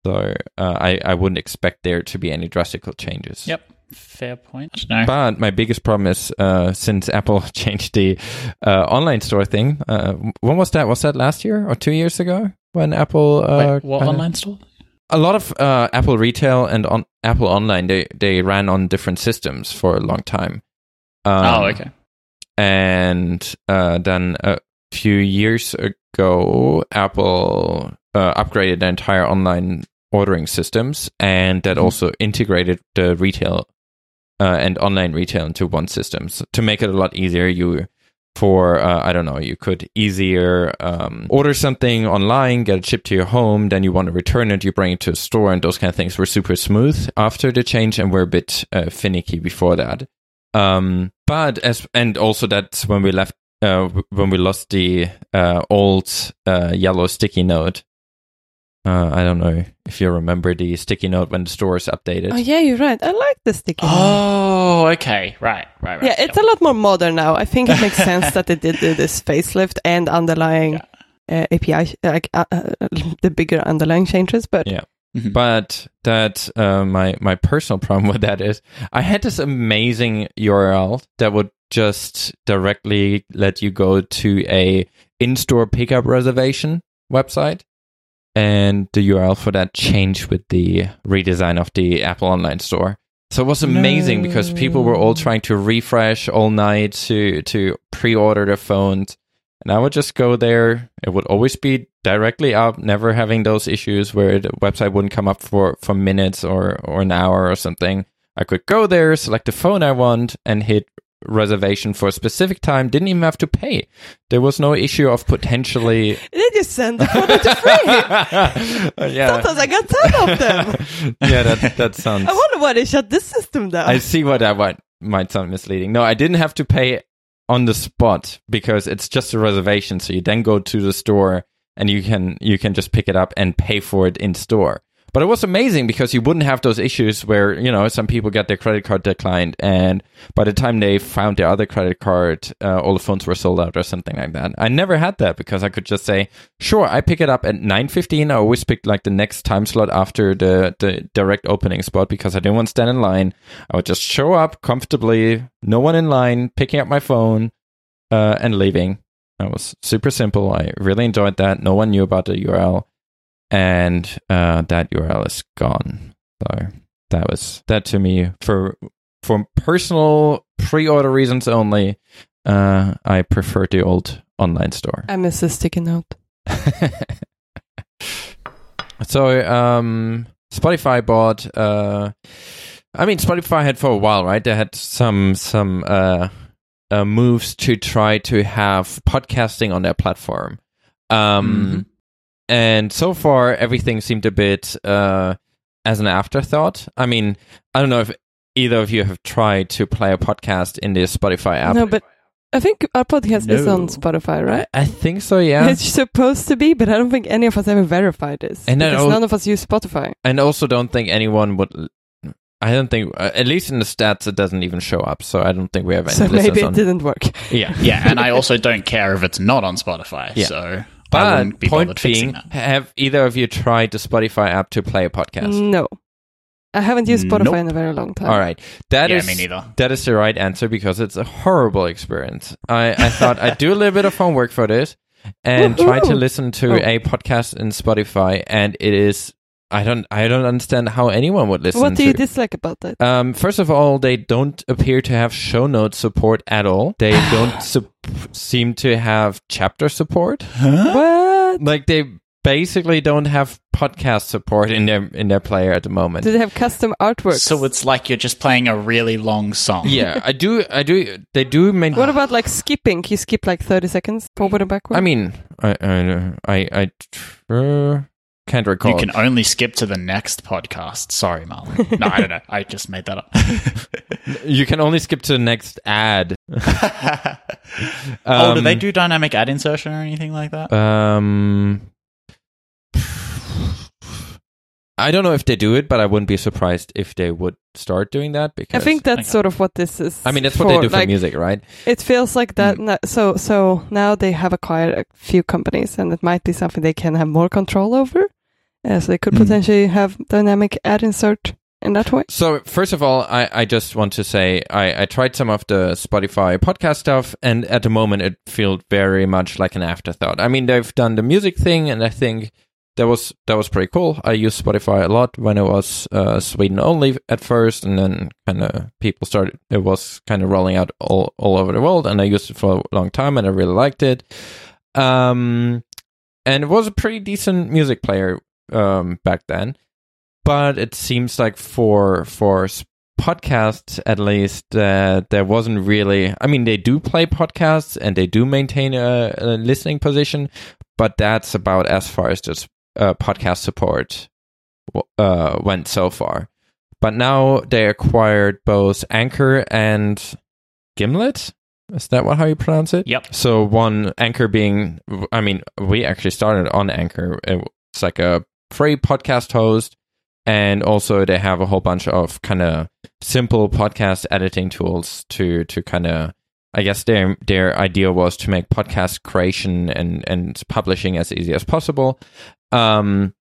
So uh, I I wouldn't expect there to be any drastical changes. Yep. Fair point. I. But my biggest problem is uh, since Apple changed the uh, online store thing. Uh, when was that? Was that last year or two years ago when Apple? Uh, Wait, what kinda- online store? A lot of uh, Apple retail and on Apple online they they ran on different systems for a long time. Um, oh, okay. And uh, then a few years ago, Apple uh, upgraded the entire online ordering systems, and that Mhm. also integrated the retail uh, and online retail into one system so to make it a lot easier. You for uh, I don't know, you could easier um, order something online, get it shipped to your home, then you want to return it, you bring it to a store, and those kind of things were super smooth after the change and were a bit uh, finicky before that. Um, but as and also that's when we left uh, when we lost the uh, old uh, yellow sticky note. Uh, I don't know if you remember the sticky note when the store is updated. Oh yeah, you're right. I like the sticky. note. Oh, okay. Right, right, right. Yeah, it's a lot more modern now. I think it makes sense that they did do this facelift and underlying uh, API, like uh, uh, the bigger underlying changes. But Yeah. Mhm. But that uh, my my personal problem with that is I had this amazing URL that would just directly let you go to a in-store pickup reservation website, and the URL for that changed with the redesign of the Apple Online Store. So it was amazing because people were all trying to refresh all night to to pre-order their phones. And I would just go there. It would always be directly up, never having those issues where the website wouldn't come up for, for minutes or, or an hour or something. I could go there, select the phone I want, and hit reservation for a specific time. Didn't even have to pay. There was no issue of potentially. they just send the product to free. yeah. Sometimes I got ten of them. yeah, that, that sounds. I wonder why they shut this system down. I see what that might, might sound misleading. No, I didn't have to pay on the spot because it's just a reservation. So you then go to the store and you can you can just pick it up and pay for it in store. But it was amazing because you wouldn't have those issues where you know some people get their credit card declined, and by the time they found their other credit card, uh, all the phones were sold out or something like that. I never had that because I could just say, "Sure, I pick it up at nine fifteen. I always picked like the next time slot after the the direct opening spot because I didn't want to stand in line. I would just show up comfortably, no one in line, picking up my phone, uh, and leaving. That was super simple. I really enjoyed that. No one knew about the URL, and uh, that URL is gone. So that was that to me for for personal pre-order reasons only. Uh, I prefer the old online store. I miss the sticky note. so um Spotify bought uh I mean Spotify had for a while, right? They had some some uh, uh moves to try to have podcasting on their platform. Um and so far everything seemed a bit uh as an afterthought. I mean, I don't know if either of you have tried to play a podcast in the Spotify app. No, but I think our podcast is on Spotify, right? I, I think so, yeah. It's supposed to be, but I don't think any of us ever verified this. And then because al- none of us use Spotify. and also don't think anyone would I don't think uh, at least in the stats it doesn't even show up so I don't think we have any So maybe it on didn't work. yeah Yeah, and I also don't care if it's not on Spotify. Yeah. So I but be point being that. have either of you tried the Spotify app to play a podcast No. I haven't used Spotify Nope. in a very long time. all right that Yeah, is me neither. that is the right answer because it's a horrible experience I, I thought I'd do a little bit of homework for this and try to listen to Oh. a podcast in Spotify and it is I don't I don't understand how anyone would listen to that. What do to you dislike about that? Um, first of all, they don't appear to have show notes support at all. They don't sup- seem to have chapter support. what? Like they basically don't have podcast support in their in their player at the moment. Do they have custom artwork? So it's like you're just playing a really long song. yeah, I do. I do. They do. Main- what about like skipping? Can you skip like 30 seconds forward and backward? I mean, I I I, I uh, can't recall. You can only skip to the next podcast. Sorry, Marlon. No, I don't know. I just made that up. You can only skip to the next ad. oh, do they Um, do dynamic ad insertion or anything like that? Um, I don't know if they do it, but I wouldn't be surprised if they would start doing that Because I think that's Okay. sort of what this is. I mean that's what they do for like, music, right? It feels like that. Mm. no- so so now they have acquired a few companies, and it might be something they can have more control over. Uh, so they could Mm. potentially have dynamic ad insert in that way. So first of all, I, I just want to say I, I tried some of the Spotify podcast stuff, and at the moment it felt very much like an afterthought. I mean, they've done the music thing, and I think that was that was pretty cool. I used Spotify a lot when it was uh, Sweden only at first, and then kind of people started. It was kind of rolling out all all over the world, and I used it for a long time, and I really liked it. Um, and it was a pretty decent music player um back then but it seems like for for podcasts, at least, uh, there wasn't really. I mean, they do play podcasts and they do maintain a, a listening position, but that's about as far as just uh, podcast support uh, went so far. But now they acquired both Anchor and Gimlet. Is that what how you pronounce it? Yep. So one Anchor being, I mean, we actually started on Anchor. It's like a free podcast host, and also they have a whole bunch of kind of simple podcast editing tools to to kind of. I guess their their idea was to make podcast creation and and publishing as easy as possible. Um,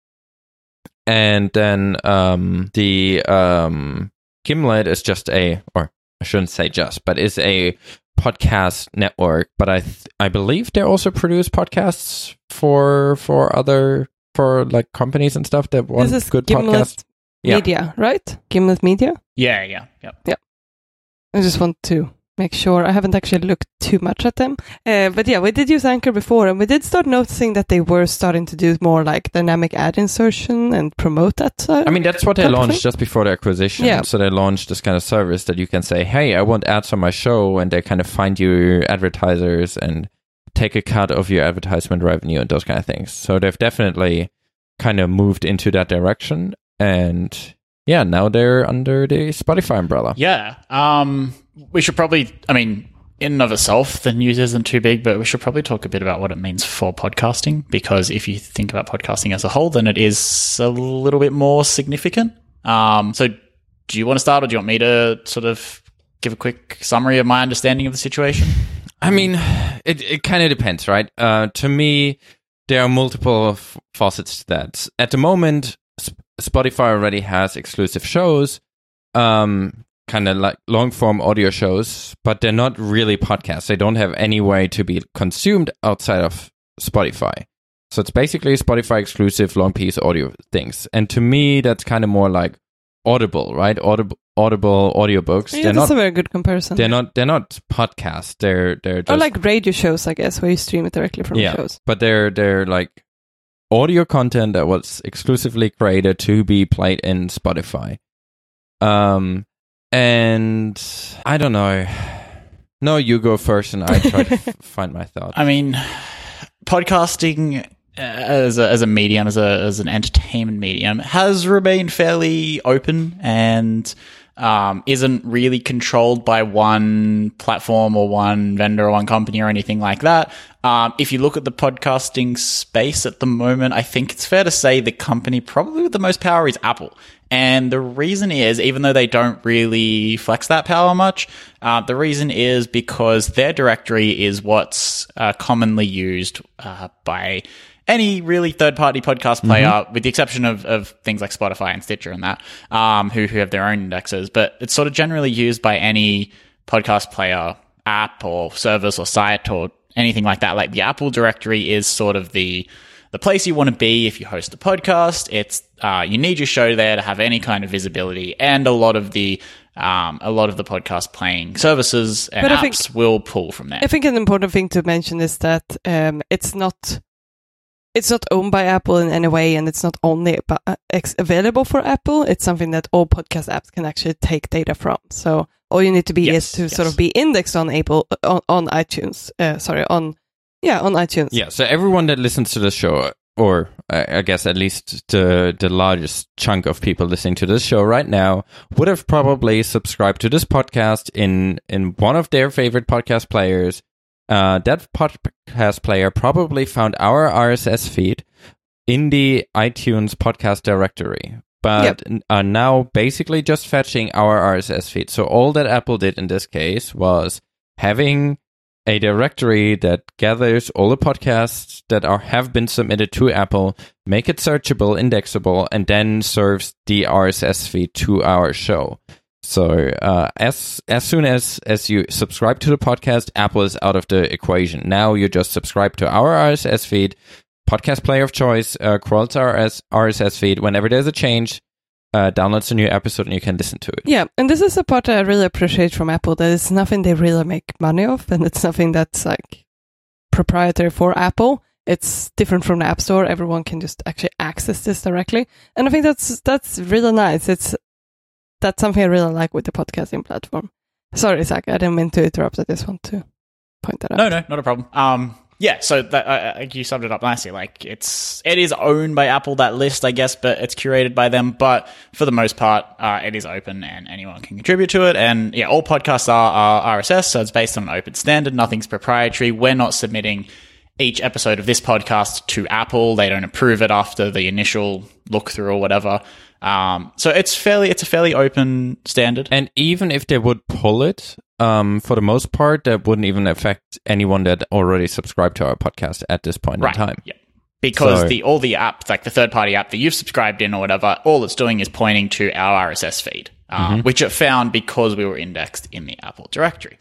and then um, the um, Gimlet is just a, or I shouldn't say just, but is a podcast network. But I th- I believe they also produce podcasts for for other for like companies and stuff that want this is good Gimlet podcasts. Yeah. Media, right? Gimlet Media. Yeah, yeah, yep. I just want to make sure. I haven't actually looked too much at them. Uh, but yeah, we did use Anchor before, and we did start noticing that they were starting to do more like dynamic ad insertion and promote that side. I mean, that's what they launched just before the acquisition. Yeah. So they launched this kind of service that you can say, "Hey, I want ads on my show," and they kind of find you advertisers and take a cut of your advertisement revenue and those kind of things. So they've definitely kind of moved into that direction, and yeah, now they're under the Spotify umbrella. Yeah. Um, we should probably, I mean, in and of itself, the news isn't too big, but we should probably talk a bit about what it means for podcasting because if you think about podcasting as a whole, then it is a little bit more significant. Um, so do you want to start or do you want me to sort of give a quick summary of my understanding of the situation? I mean, it it kind of depends, right? Uh, to me, there are multiple f- facets to that. At the moment, Sp- Spotify already has exclusive shows, um, kind of like long form audio shows, but they're not really podcasts. They don't have any way to be consumed outside of Spotify. So it's basically Spotify exclusive long piece audio things. And to me, that's kind of more like Audible, right? Audible, Audible audiobooks. yeah, they're that's not. a very good comparison. They're not. They're not podcasts. They're they're just or like radio shows, I guess, where you stream it directly from Yeah. shows. but they're they're like audio content that was exclusively created to be played in Spotify. Um, and I don't know. No, you go first, and I try to f- find my thought. I mean, podcasting as a, as a medium, as a as an entertainment medium, has remained fairly open and um, isn't really controlled by one platform or one vendor or one company or anything like that. Um, if you look at the podcasting space at the moment, I think it's fair to say the company probably with the most power is Apple. And the reason is, even though they don't really flex that power much, uh, the reason is because their directory is what's uh, commonly used uh, by any really third party podcast player, with the exception of, of things like Spotify and Stitcher and that, um, who, who have their own indexes. But it's sort of generally used by any podcast player app or service or site or anything like that. Like the Apple directory is sort of the the place you want to be if you host a podcast. It's uh, you need your show there to have any kind of visibility, and a lot of the um, a lot of the podcast playing services and But apps think- will pull from there. I think an important thing to mention is that um, it's not it's not owned by Apple in any way, and it's not only uh, available for Apple. It's something that all podcast apps can actually take data from. So all you need to be Yes, is to sort of be indexed on Apple on, on iTunes. Uh, sorry, on yeah, on iTunes. Yeah, so everyone that listens to the show, or uh, I guess at least the the largest chunk of people listening to this show right now, would have probably subscribed to this podcast in in one of their favorite podcast players. Uh, that podcast player probably found our RSS feed in the iTunes podcast directory, but are now basically just fetching our RSS feed. So all that Apple did in this case was having a directory that gathers all the podcasts that are have been submitted to Apple, make it searchable, indexable, and then serves the RSS feed to our show. So uh, as as soon as as you subscribe to the podcast, Apple is out of the equation. Now you just subscribe to our RSS feed, podcast player of choice, uh, crawls RS, RSS feed. Whenever there's a change, uh, downloads a new episode and you can listen to it. Yeah, and this is a part I really appreciate from Apple. That it's nothing they really make money off, and it's nothing that's like proprietary for Apple. It's different from the App Store. Everyone can just actually access this directly, and I think that's that's really nice. It's that's something I really like with the podcasting platform. Sorry, Zach, I didn't mean to interrupt. I just want to point that out. No, no, not a problem. Um, yeah, so that, uh, you summed it up nicely. Like it's it is owned by Apple that list, I guess, but it's curated by them. But for the most part, uh, it is open and anyone can contribute to it. And yeah, all podcasts are, are RSS, so it's based on an open standard. Nothing's proprietary. We're not submitting each episode of this podcast to Apple. They don't approve it after the initial look through or whatever. Um, so it's fairly it's a fairly open standard. And even if they would pull it, um, for the most part, that wouldn't even affect anyone that already subscribed to our podcast at this point right. in time. Yeah. Because So- the all the app, like the third party app that you've subscribed in or whatever, all it's doing is pointing to our RSS feed, um, which it found because we were indexed in the Apple directory.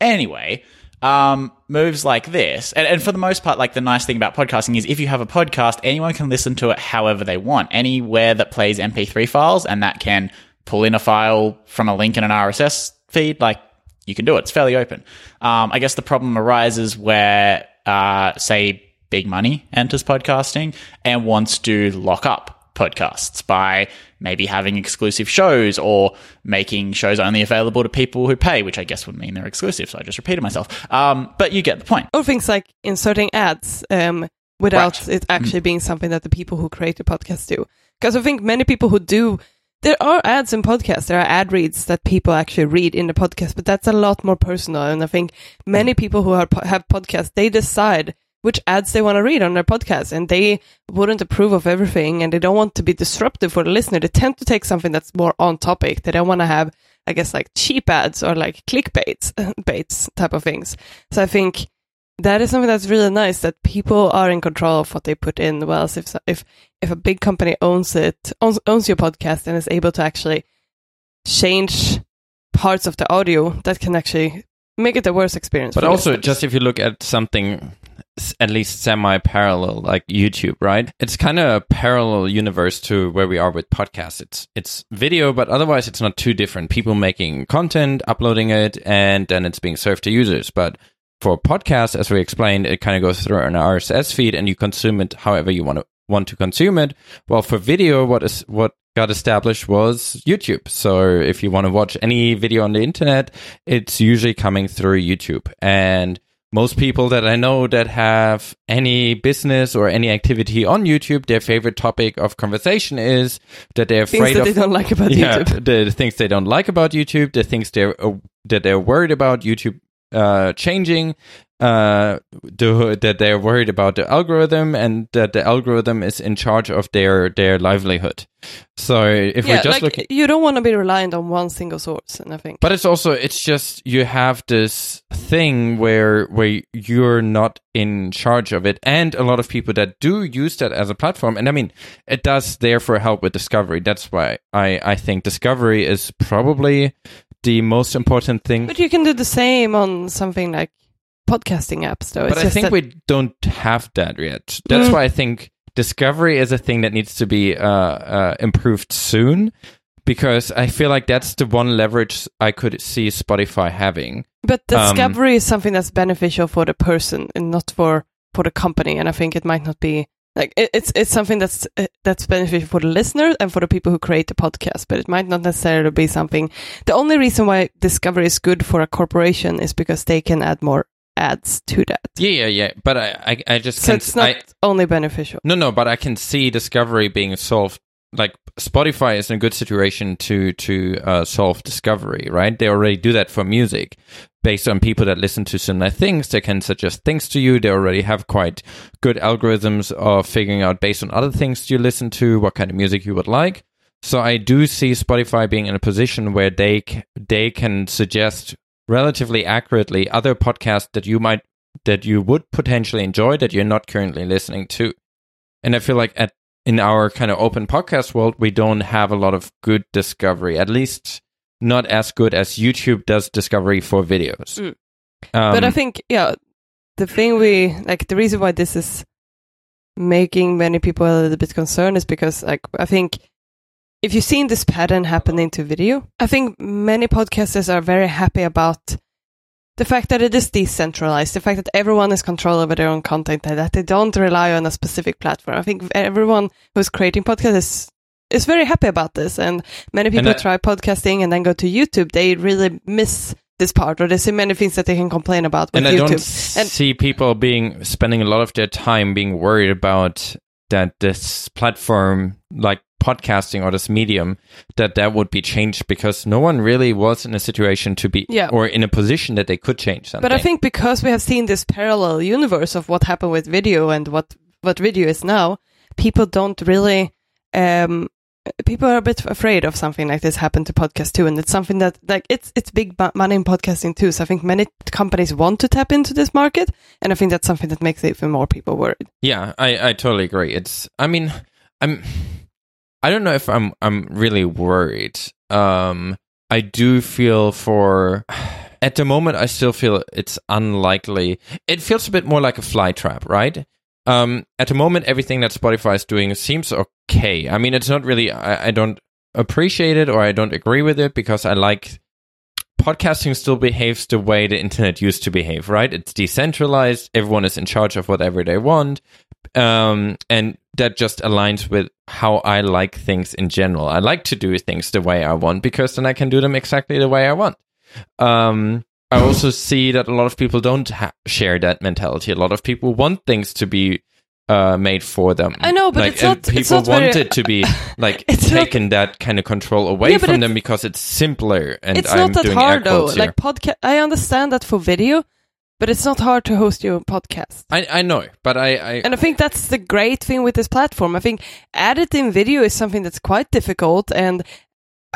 Anyway, um, moves like this, and, and for the most part, like the nice thing about podcasting is if you have a podcast, anyone can listen to it however they want, anywhere that plays MP3 files, and that can pull in a file from a link in an RSS feed, like you can do it. It's fairly open. Um, I guess the problem arises where, uh, say, big money enters podcasting and wants to lock up podcasts by maybe having exclusive shows or making shows only available to people who pay, which I guess would mean they're exclusive. So I just repeated myself. Um, but you get the point. Or things like inserting ads um, without Right. it actually being something that the people who create the podcast do. Because I think many people who do, there are ads in podcasts. There are ad reads that people actually read in the podcast, but that's a lot more personal. And I think many people who are, have podcasts, they decide which ads they want to read on their podcast and they wouldn't approve of everything and they don't want to be disruptive for the listener. They tend to take something that's more on topic. They don't want to have, I guess, like cheap ads or like clickbaits, baits type of things. So I think that is something that's really nice that people are in control of what they put in. Whereas if if if a big company owns it, owns, owns your podcast and is able to actually change parts of the audio, that can actually make it a worse experience. But also, listeners. just if you look at something at least semi-parallel, like YouTube, right? It's kind of a parallel universe to where we are with podcasts. It's it's video, but otherwise, it's not too different. People making content, uploading it, and then it's being served to users. But for podcasts, as we explained, it kind of goes through an RSS feed, and you consume it however you want to want to consume it. Well, for video, what is what got established was YouTube. So if you want to watch any video on the internet, it's usually coming through YouTube. And most people that I know that have any business or any activity on YouTube, their favorite topic of conversation is that they're things afraid that of they don't like about yeah, YouTube. the things they don't like about YouTube, the things they're uh, that they're worried about YouTube uh, changing, uh, the, that they're worried about the algorithm, and that the algorithm is in charge of their their livelihood. So if yeah, we're just like looking, you don't want to be reliant on one single source, and I think. but it's also it's just you have this thing where where you're not in charge of it, and a lot of people that do use that as a platform, and I mean it does therefore help with discovery. That's why I I think discovery is probably the most important thing. But you can do the same on something like podcasting apps, though. But It's I think that- we don't have that yet. That's Mm. why I think discovery is a thing that needs to be uh, uh, improved soon. Because I feel like that's the one leverage I could see Spotify having. But Um, discovery is something that's beneficial for the person and not for for the company. And I think it might not be like it, it's it's something that's uh, that's beneficial for the listener and for the people who create the podcast. But it might not necessarily be something. The only reason why discovery is good for a corporation is because they can add more ads to that. Yeah, yeah, yeah. But I, I, I just So it's not I, only beneficial. no, no. But I can see discovery being solved. Like Spotify is in a good situation to to uh, solve discovery, right? They already do that for music, based on people that listen to similar things. They can suggest things to you. They already have quite good algorithms of figuring out based on other things you listen to what kind of music you would like. So I do see Spotify being in a position where they they can suggest relatively accurately other podcasts that you might that you would potentially enjoy that you're not currently listening to. And I feel like at in our kind of open podcast world, we don't have a lot of good discovery, at least not as good as YouTube does discovery for videos. Mm. Um, but I think, yeah, the thing we like, the reason why this is making many people a little bit concerned is because, like, I think if you've seen this pattern happening to video, I think many podcasters are very happy about the fact that it is decentralized, the fact that everyone is control over their own content, and that they don't rely on a specific platform. I think everyone who's creating podcasts is is very happy about this, and many people I- try podcasting and then go to YouTube. They really miss this part, or they see many things that they can complain about with and I YouTube. don't And- see people being spending a lot of their time being worried about that this platform, like podcasting or this medium, that that would be changed because no one really was in a situation to be Yeah. or in a position that they could change something. But I think because we have seen this parallel universe of what happened with video and what what video is now, people don't really. Um, people are a bit afraid of something like this happen to podcast too, and it's something that like it's it's big money in podcasting too. So I think many companies want to tap into this market, and I think that's something that makes even more people worried. Yeah, I, I totally agree. It's I mean, I'm I don't know if I'm I'm really worried. Um I do feel for at the moment I still feel it's unlikely. It feels a bit more like a fly trap, right? Um at the moment everything that Spotify is doing seems okay. I mean it's not really I, I don't appreciate it or I don't agree with it because I like podcasting still behaves the way the internet used to behave, right? It's decentralized, everyone is in charge of whatever they want. Um, and that just aligns with how I like things in general. I like to do things the way I want because then I can do them exactly the way I want. Um, I also see that a lot of people don't ha- share that mentality. A lot of people want things to be uh, made for them. I know, but like, it's not- it's People not want very- it to be like It's taken that kind of control away Yeah, from them because it's simpler. And it's I'm not that doing hard though. here. Like podcast, I understand that for video, but it's not hard to host your podcast. I, I know, but I, I And I think that's the great thing with this platform. I think editing video is something that's quite difficult, and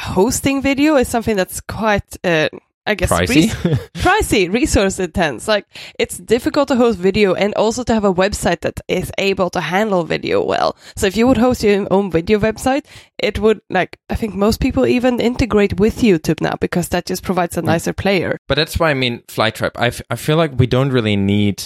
hosting video is something that's quite, uh, I guess, pricey. res- pricey, resource intense. Like it's difficult to host video, and also to have a website that is able to handle video well. So if you would host your own video website, it would like I think most people even integrate with YouTube now because that just provides a nicer player. But that's why I mean Flytrap. I, f- I feel like we don't really need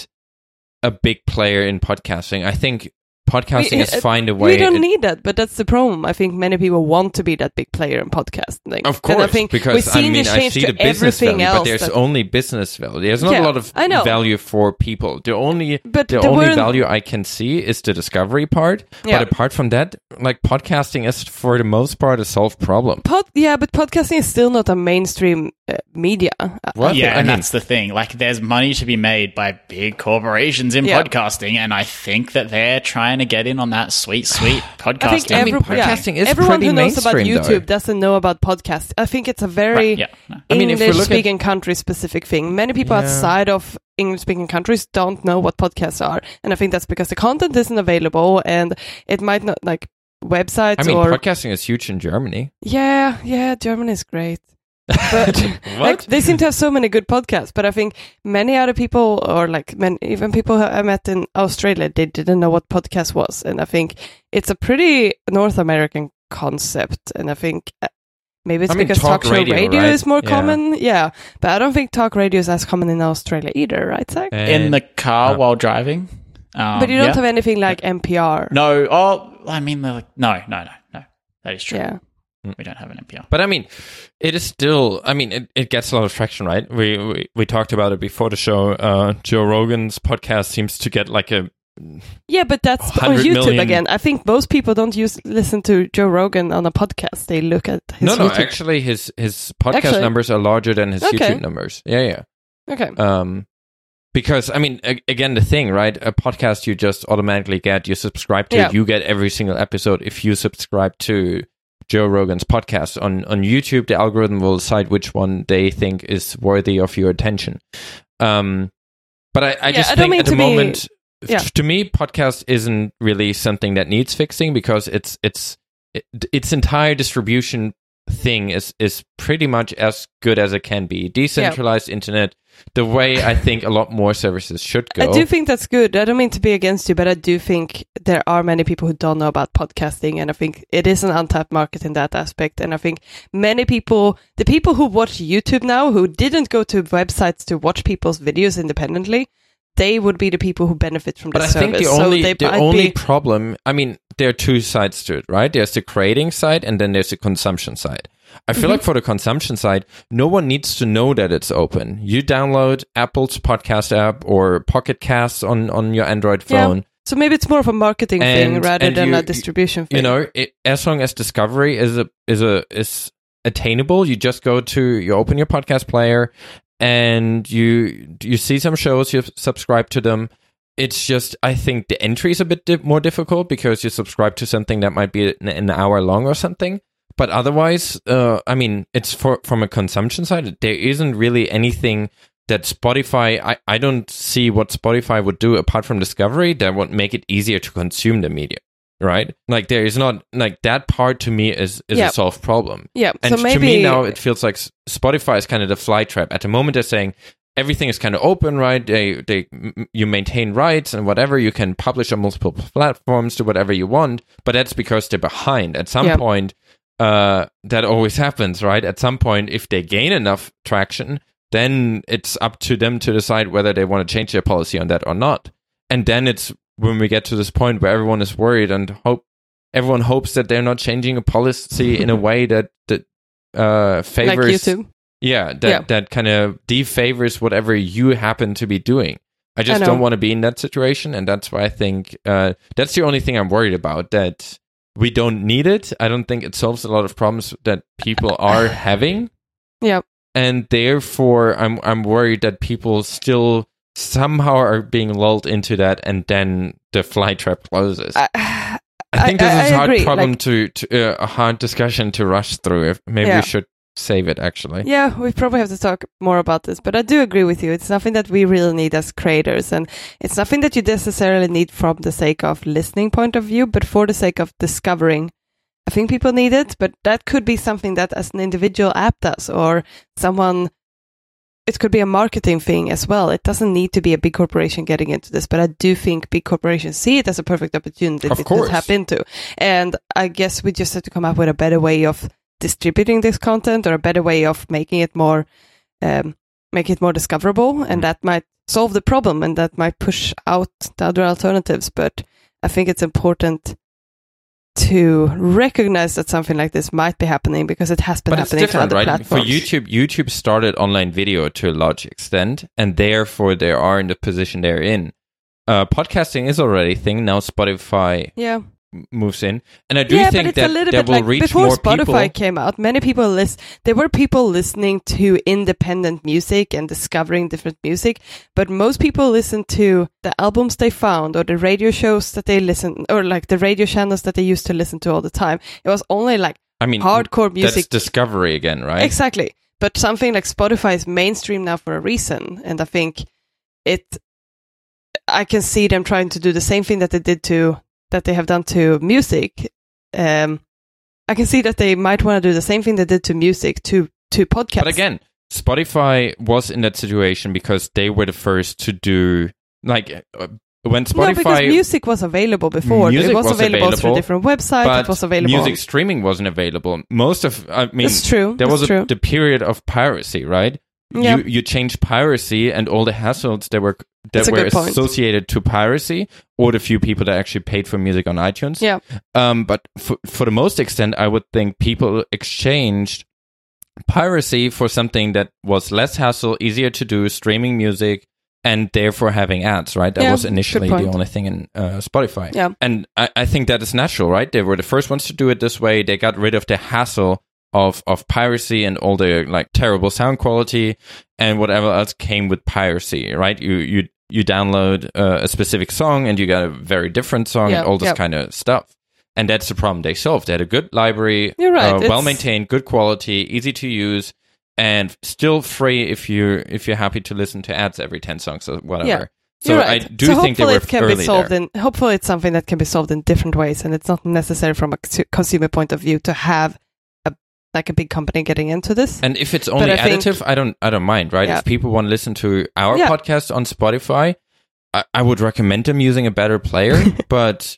a big player in podcasting. I think podcasting We- has uh, find a way. We don't it- need that, but that's the problem. I think many people want to be that big player in podcasting. of And I course, think because we've I seen mean, this I change see to the business everything value, but there's that- only business value. There's not Yeah, a lot of I know. value for people. The only but the there only weren't- value I can see is the discovery part. Yeah. But apart from that, like podcasting is for the most part a solved problem. Pod, yeah, but podcasting is still not a mainstream uh, media. Uh, What? Yeah, I and mean- that's the thing. Like, there's money to be made by big corporations in Yeah. podcasting, and I think that they're trying to get in on that sweet, sweet I think podcasting. I mean, every, yeah, podcasting is everyone pretty who knows about mainstream, YouTube though. doesn't know about podcasts. I think it's a very Right, yeah. no. I mean, if we at- English-speaking country specific thing. Many people Yeah. outside of English-speaking countries don't know what podcasts are, and I think that's because the content isn't available, and it might not like websites I mean, or podcasting is huge in Germany. yeah, yeah. Germany is great. But like they seem to have so many good podcasts, but I think many other people, or like men, even people I met in Australia, they didn't know what podcast was, and I think it's a pretty North American concept, and I think. uh, Maybe it's I mean, because talk talk, show radio, radio, right? is more Yeah. common, yeah. But I don't think talk radio is as common in Australia either, right, Zach? in the car Uh, while driving. Um, but you don't yeah. have anything like NPR. No, oh, I mean, they're like, no, no, no, no. That is true. Yeah. We don't have an NPR. But I mean, it is still. I mean, it, it gets a lot of traction, right? We, we we talked about it before the show. Uh, Joe Rogan's podcast seems to get like a Yeah, but that's on YouTube million- again. I think most people don't use listen to Joe Rogan on a podcast. They look at his no, no. YouTube. Actually, his his podcast Actually- numbers are larger than his Okay. YouTube numbers. Yeah, yeah. Okay. Um, because I mean, a- again, the thing, right? A podcast you just automatically get. You subscribe to Yeah. it. You get every single episode if you subscribe to Joe Rogan's podcast on on YouTube. The algorithm will decide which one they think is worthy of your attention. Um, but I, I Yeah, just I think at the be- moment, yeah. to me, podcast isn't really something that needs fixing because it's it's it, its entire distribution thing is is pretty much as good as it can be. Decentralized internet, the way I think a lot more services should go. I do think that's good. I don't mean to be against you, but I do think there are many people who don't know about podcasting, and I think it is an untapped market in that aspect. And I think many people, the people who watch YouTube now, who didn't go to websites to watch people's videos independently, they would be the people who benefit from but I think the So only they the only problem, I mean, there are two sides to it, right? There's the creating side, and then there's the consumption side. I feel Mhm. like for the consumption side, no one needs to know that it's open. You download Apple's podcast app or Pocket Casts on on your Android Yeah. phone. So maybe it's more of a marketing thing rather than you- a distribution thing. you know it, as long as discovery is a is a is attainable you just go to you open your podcast player and you you see some shows you subscribe to them. It's just i think the entry is a bit di- more difficult because you subscribe to something that might be an, hour long or something. But otherwise uh, i mean it's for from a consumption side there isn't really anything that spotify I, I don't see what spotify would do apart from discovery that would make it easier to consume the media right like there is not like that part to me is is Yeah. a solved problem yeah. and so maybe to me now it feels like spotify is kind of the fly trap at the moment they're saying everything is kind of open right they they you maintain rights and whatever you can publish on multiple platforms do whatever you want but that's because they're behind at some Yeah. point uh that always happens right at some point if they gain enough traction then it's up to them to decide whether they want to change their policy on that or not and then it's when we get to this point where everyone is worried and hope everyone hopes that they're not changing a policy in a way that that uh like favors YouTube. yeah that Yeah. that kind of defavors whatever you happen to be doing i just know. don't want to be in that situation and that's why i think uh that's the only thing i'm worried about that we don't need it i don't think it solves a lot of problems that people are having Yeah. and therefore i'm i'm worried that people still somehow are being lulled into that and then the fly trap closes I, I think this I- is a hard agree, problem like- to, to uh, a hard discussion to rush through. If maybe Yeah. we should save it actually. Yeah, we probably have to talk more about this, but I do agree with you. It's nothing that we really need as creators, and it's nothing that you necessarily need from the sake of listening point of view, but for the sake of discovering. I think people need it, but that could be something that as an individual app does, or someone. It could be a marketing thing as well. It doesn't need to be a big corporation getting into this, but I do think big corporations see it as a perfect opportunity Of to course. tap into. And I guess we just have to come up with a better way of distributing this content or a better way of making it more um, make it more discoverable and that might solve the problem and that might push out the other alternatives but i think it's important to recognize that something like this might be happening because it has been But it's happening to different, other right? For YouTube, YouTube started online video to a large extent, and therefore they are in the position they're in. Uh, podcasting is already a thing now. Spotify yeah moves in, and I do yeah, think it's that a little that bit will like reach before more Spotify people. came out. Many people list. There were people listening to independent music and discovering different music, but most people listen to the albums they found or the radio shows that they listen or like the radio channels that they used to listen to all the time. It was only like I mean, hardcore that's music. discovery again, right? Exactly. But something like Spotify is mainstream now for a reason, and I think it. I can see them trying to do the same thing that they did to that they have done to music. Um, I can see that they might want to do the same thing they did to music to to podcasts. But again, Spotify was in that situation because they were the first to do like uh, when no, because Spotify music was available before. Music it was, was available, through different websites. but It was available. music streaming wasn't available. Most of I mean That's true. there That's was a, the period of piracy, right? Yeah. You you changed piracy and all the hassles that were that were associated to piracy, or the few people that actually paid for music on iTunes. Yeah. Um, but for for the most extent, I would think people exchanged piracy for something that was less hassle, easier to do, streaming music, and therefore having ads. Right. That Yeah, was initially the only thing in uh, Spotify. Yeah. And I, I think that is natural, right? They were the first ones to do it this way. They got rid of the hassle of of piracy and all the like terrible sound quality and whatever else came with piracy, right? You you you download uh, a specific song and you get a very different song Yeah, and all this yeah. kind of stuff. And that's the problem they solved. They had a good library, You're right, uh, well maintained, good quality, easy to use, and still free if you if you're happy to listen to ads every ten songs or whatever. Yeah. So You're I do so think they hopefully were it can be solved there. in. Hopefully, it's something that can be solved in different ways, and it's not necessary from a consumer point of view to have like a big company getting into this. And if it's only I think- additive, I don't I don't mind, right? Yeah. If people want to listen to our Yeah. podcast on Spotify, I, I would recommend them using a better player, but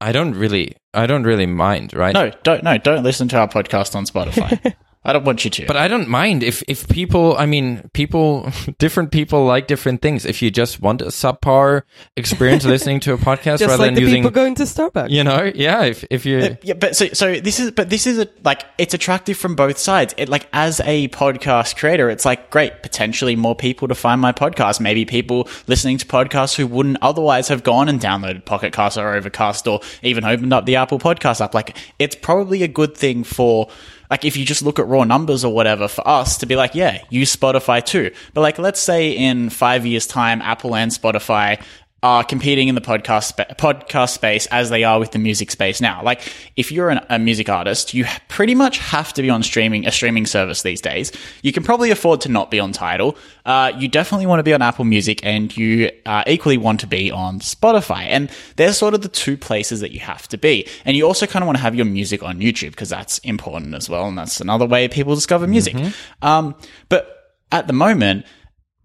I don't really I don't really mind, right? No, don't no, don't listen to our podcast on Spotify. I don't want you to. But I don't mind if if people. I mean, people, different people like different things. If you just want a subpar experience listening to a podcast Just rather like than the using, people going to Starbucks. you know, yeah. If if you, Uh, yeah, but so so this is but this is a, like it's attractive from both sides. It like as a podcast creator, it's like great potentially more people to find my podcast. Maybe people listening to podcasts who wouldn't otherwise have gone and downloaded Pocket Cast or Overcast or even opened up the Apple Podcast app. Like it's probably a good thing for like if you just look at raw numbers or whatever for us to be like, yeah, use Spotify too. But like let's say in five years time, Apple and Spotify are competing in the podcast podcast space as they are with the music space now. Like, if you're an, a music artist, you pretty much have to be on streaming a streaming service these days. You can probably afford to not be on Tidal. Uh, you definitely want to be on Apple Music, and you uh, equally want to be on Spotify. And they're sort of the two places that you have to be. And you also kind of want to have your music on YouTube because that's important as well, and that's another way people discover music. Um, but at the moment,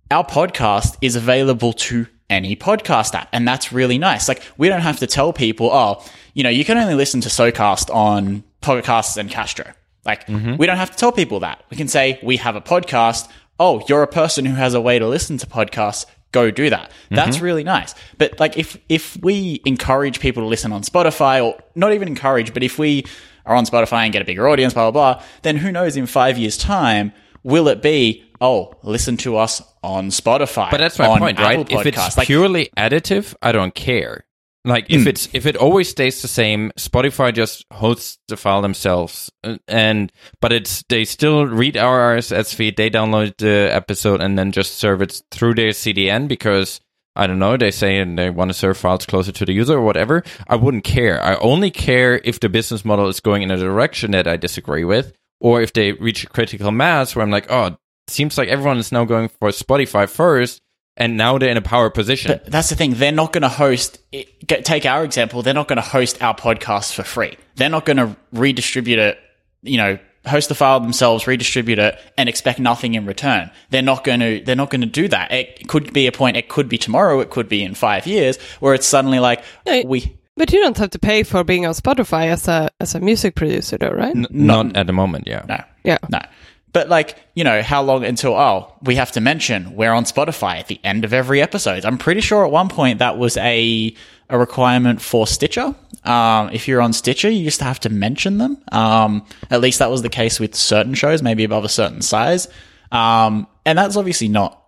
our podcast is available to any podcast app. And that's really nice. Like, we don't have to tell people, oh, you know, you can only listen to SoCast on Podcasts and Castro. Like, mm-hmm. we don't have to tell people that. We can say, we have a podcast. Oh, you're a person who has a way to listen to podcasts. Go do that. Mm-hmm. That's really nice. But like, if, if we encourage people to listen on Spotify or not even encourage, but if we are on Spotify and get a bigger audience, blah, blah, blah, then who knows in five years time, will it be, oh, listen to us on Spotify? but that's my on point, Apple right? If it's Like, purely additive, I don't care. Like if it's if it always stays the same, Spotify just hosts the file themselves, uh, and but it's they still read our RSS feed, they download the episode, and then just serve it through their CDN because I don't know they say and they want to serve files closer to the user or whatever. I wouldn't care. I only care if the business model is going in a direction that I disagree with, or if they reach a critical mass where I'm like, oh, seems like everyone is now going for Spotify first. And now they're in a power position. But that's the thing. They're not going to host. get- Take our example. They're not going to host our podcast for free. They're not going to redistribute it. You know, host the file themselves, redistribute it, and expect nothing in return. They're not going to. They're not going to do that. It could be a point. It could be tomorrow. It could be in five years, where it's suddenly like Yeah, we. But you don't have to pay for being on Spotify as a as a music producer, though, right? N- not at the moment, yeah. No, Yeah. no. But like, you know, how long until oh, we have to mention we're on Spotify at the end of every episode. I'm pretty sure at one point that was a a requirement for Stitcher. Um, if you're on Stitcher, you used to have to mention them. Um, at least that was the case with certain shows, maybe above a certain size. Um, and that's obviously not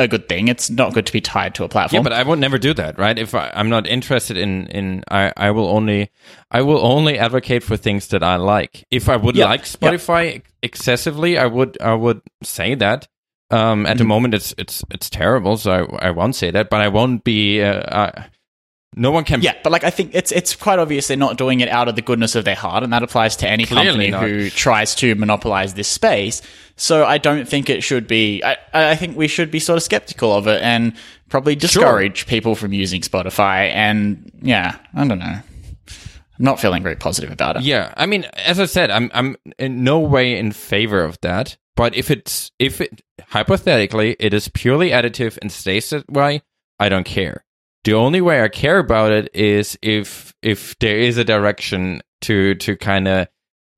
a good thing. It's not good to be tied to a platform. Yeah, but I would never do that, right? If I, I'm not interested in, in I, I will only I will only advocate for things that I like. If I would Yeah, like. Spotify excessively, I would I would say that. Um, at the Mm-hmm. moment, it's it's it's terrible, so I, I won't say that. But I won't be. Uh, uh, no one can. Yeah, but like I think it's it's quite obvious they're not doing it out of the goodness of their heart, and that applies to any Clearly company not. who tries to monopolize this space. So I don't think it should be. I, I think we should be sort of skeptical of it and probably discourage people from using Spotify. And yeah, I don't know. I'm not feeling very positive about it. Yeah, I mean, as I said, I'm I'm in no way in favor of that. But if it's if it hypothetically it is purely additive and stays that way, I don't care. The only way I care about it is if if there is a direction to to kind of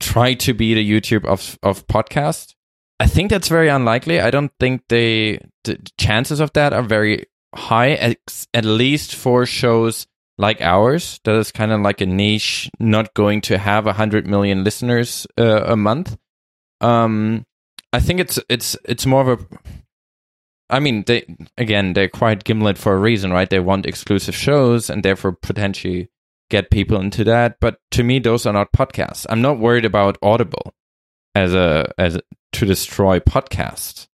try to be the YouTube of of podcast. I think that's very unlikely. I don't think they the chances of that are very high, at least for shows like ours. That is kind of like a niche, not going to have a hundred million listeners uh, a month. Um, I think it's it's it's more of a. I mean, they again they're quite Gimlet for a reason, right? They want exclusive shows and therefore potentially get people into that. But to me, those are not podcasts. I'm not worried about Audible as a as a, to destroy podcast.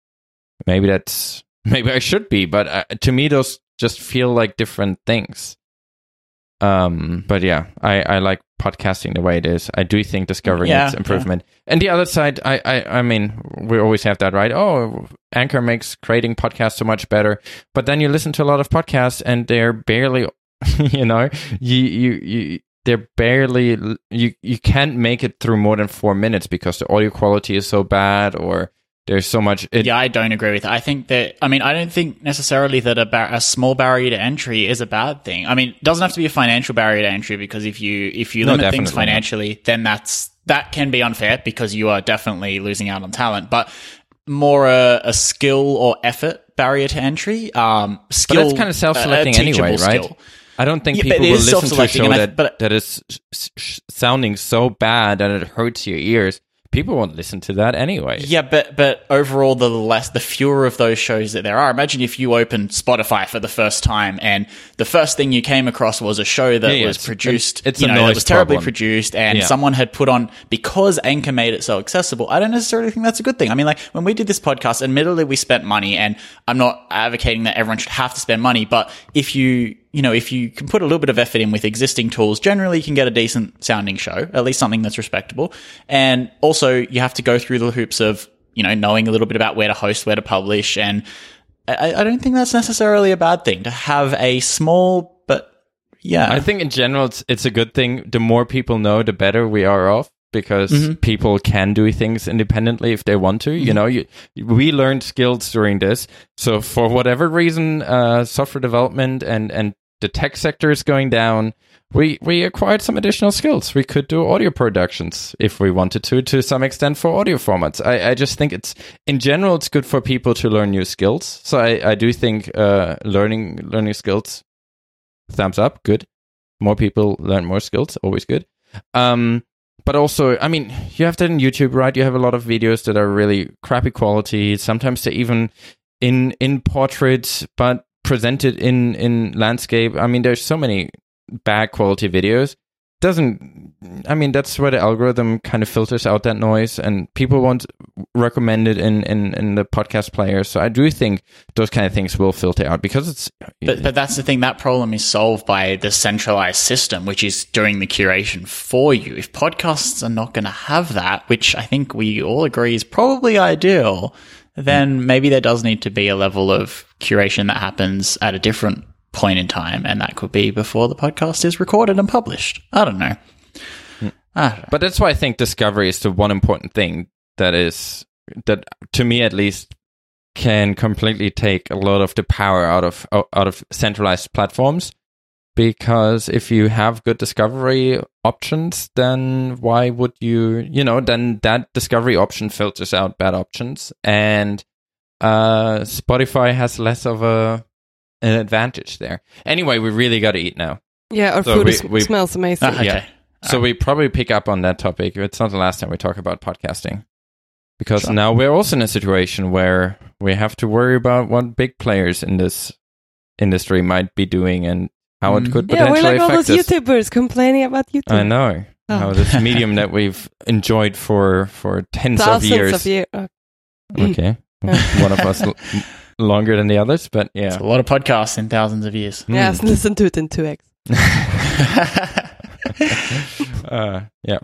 Maybe that's maybe I should be, but uh, to me, those just feel like different things. Um, but yeah, I, I like podcasting the way it is. I do think discovering Yeah, its improvement. And the other side, I, I, I mean, we always have that, right? Oh, Anchor makes creating podcasts so much better. But then you listen to a lot of podcasts and they're barely, you know, you, you, you, they're barely, you, you can't make it through more than four minutes because the audio quality is so bad or there's so much. It, Yeah, I don't agree with that. I think that, I mean, I don't think necessarily that a, bar- a small barrier to entry is a bad thing. I mean, it doesn't have to be a financial barrier to entry because if you, if you No, limit things definitely not. financially, then that's, that can be unfair because you are definitely losing out on talent, but more a, a skill or effort barrier to entry. Um, skill, that's kinda self-selecting a anyway, right? skill. I don't think Yeah, people will listen to a self-selecting, show I- that, but- that is sounding so bad that it hurts your ears. People won't listen to that anyway. Yeah, but but overall, the less, the fewer of those shows that there are. Imagine if you opened Spotify for the first time, and the first thing you came across was a show that Yeah, yeah, was it's- produced. it's you know, that was terribly problem. produced, and Yeah. someone had put on because Anchor made it so accessible. I don't necessarily think that's a good thing. I mean, like when we did this podcast, admittedly we spent money, and I'm not advocating that everyone should have to spend money, but if you you know, if you can put a little bit of effort in with existing tools, generally you can get a decent sounding show, at least something that's respectable. And also you have to go through the hoops of, you know, knowing a little bit about where to host, where to publish. And I, I don't think that's necessarily a bad thing to have a small, but yeah. I think in general it's it's a good thing. The more people know, the better we are off because Mm-hmm. people can do things independently if they want to. You know, you, we learned skills during this. So for whatever reason, uh, software development and and the tech sector is going down. We we acquired some additional skills. We could do audio productions if we wanted to, to some extent for audio formats. I, I just think it's in general it's good for people to learn new skills. So I, I do think uh, learning learning skills thumbs up, good. More people learn more skills, always good. Um, but also, I mean, you have that in YouTube, right? You have a lot of videos that are really crappy quality. Sometimes they're even in in portraits, but presented in in landscape. I mean, there's so many bad quality videos. Doesn't I mean that's where the algorithm kind of filters out that noise, and people won't recommend it in in in the podcast player. So I do think those kind of things will filter out because it's But, but that's the thing. That problem is solved by the centralized system, which is doing the curation for you. If podcasts are not going to have that, which I think we all agree is probably ideal, then maybe there does need to be a level of curation that happens at a different point in time, and that could be before the podcast is recorded and published. I don't know. I don't know. But that's why I think discovery is the one important thing that is that to me at least can completely take a lot of the power out of out of centralized platforms because if you have good discovery options then why would you you know then that discovery option filters out bad options and uh Spotify has less of a an advantage there. Anyway, we really got to eat now. Yeah, our So food we- is, we- smells amazing. Ah, okay. yeah. So we probably pick up on that topic. It's not the last time we talk about podcasting. Because Sure. now we're also in a situation where we have to worry about what big players in this industry might be doing and how it Mm. could Yeah, we're like all affect those us. YouTubers complaining about YouTube. I know. Oh. How this medium that we've enjoyed for for tens Thousands of years. of years. Uh, Okay. One of us l- longer than the others, but It's yeah. a lot of podcasts in thousands of years. Yes, listen to it in 2x. Uh, yeah.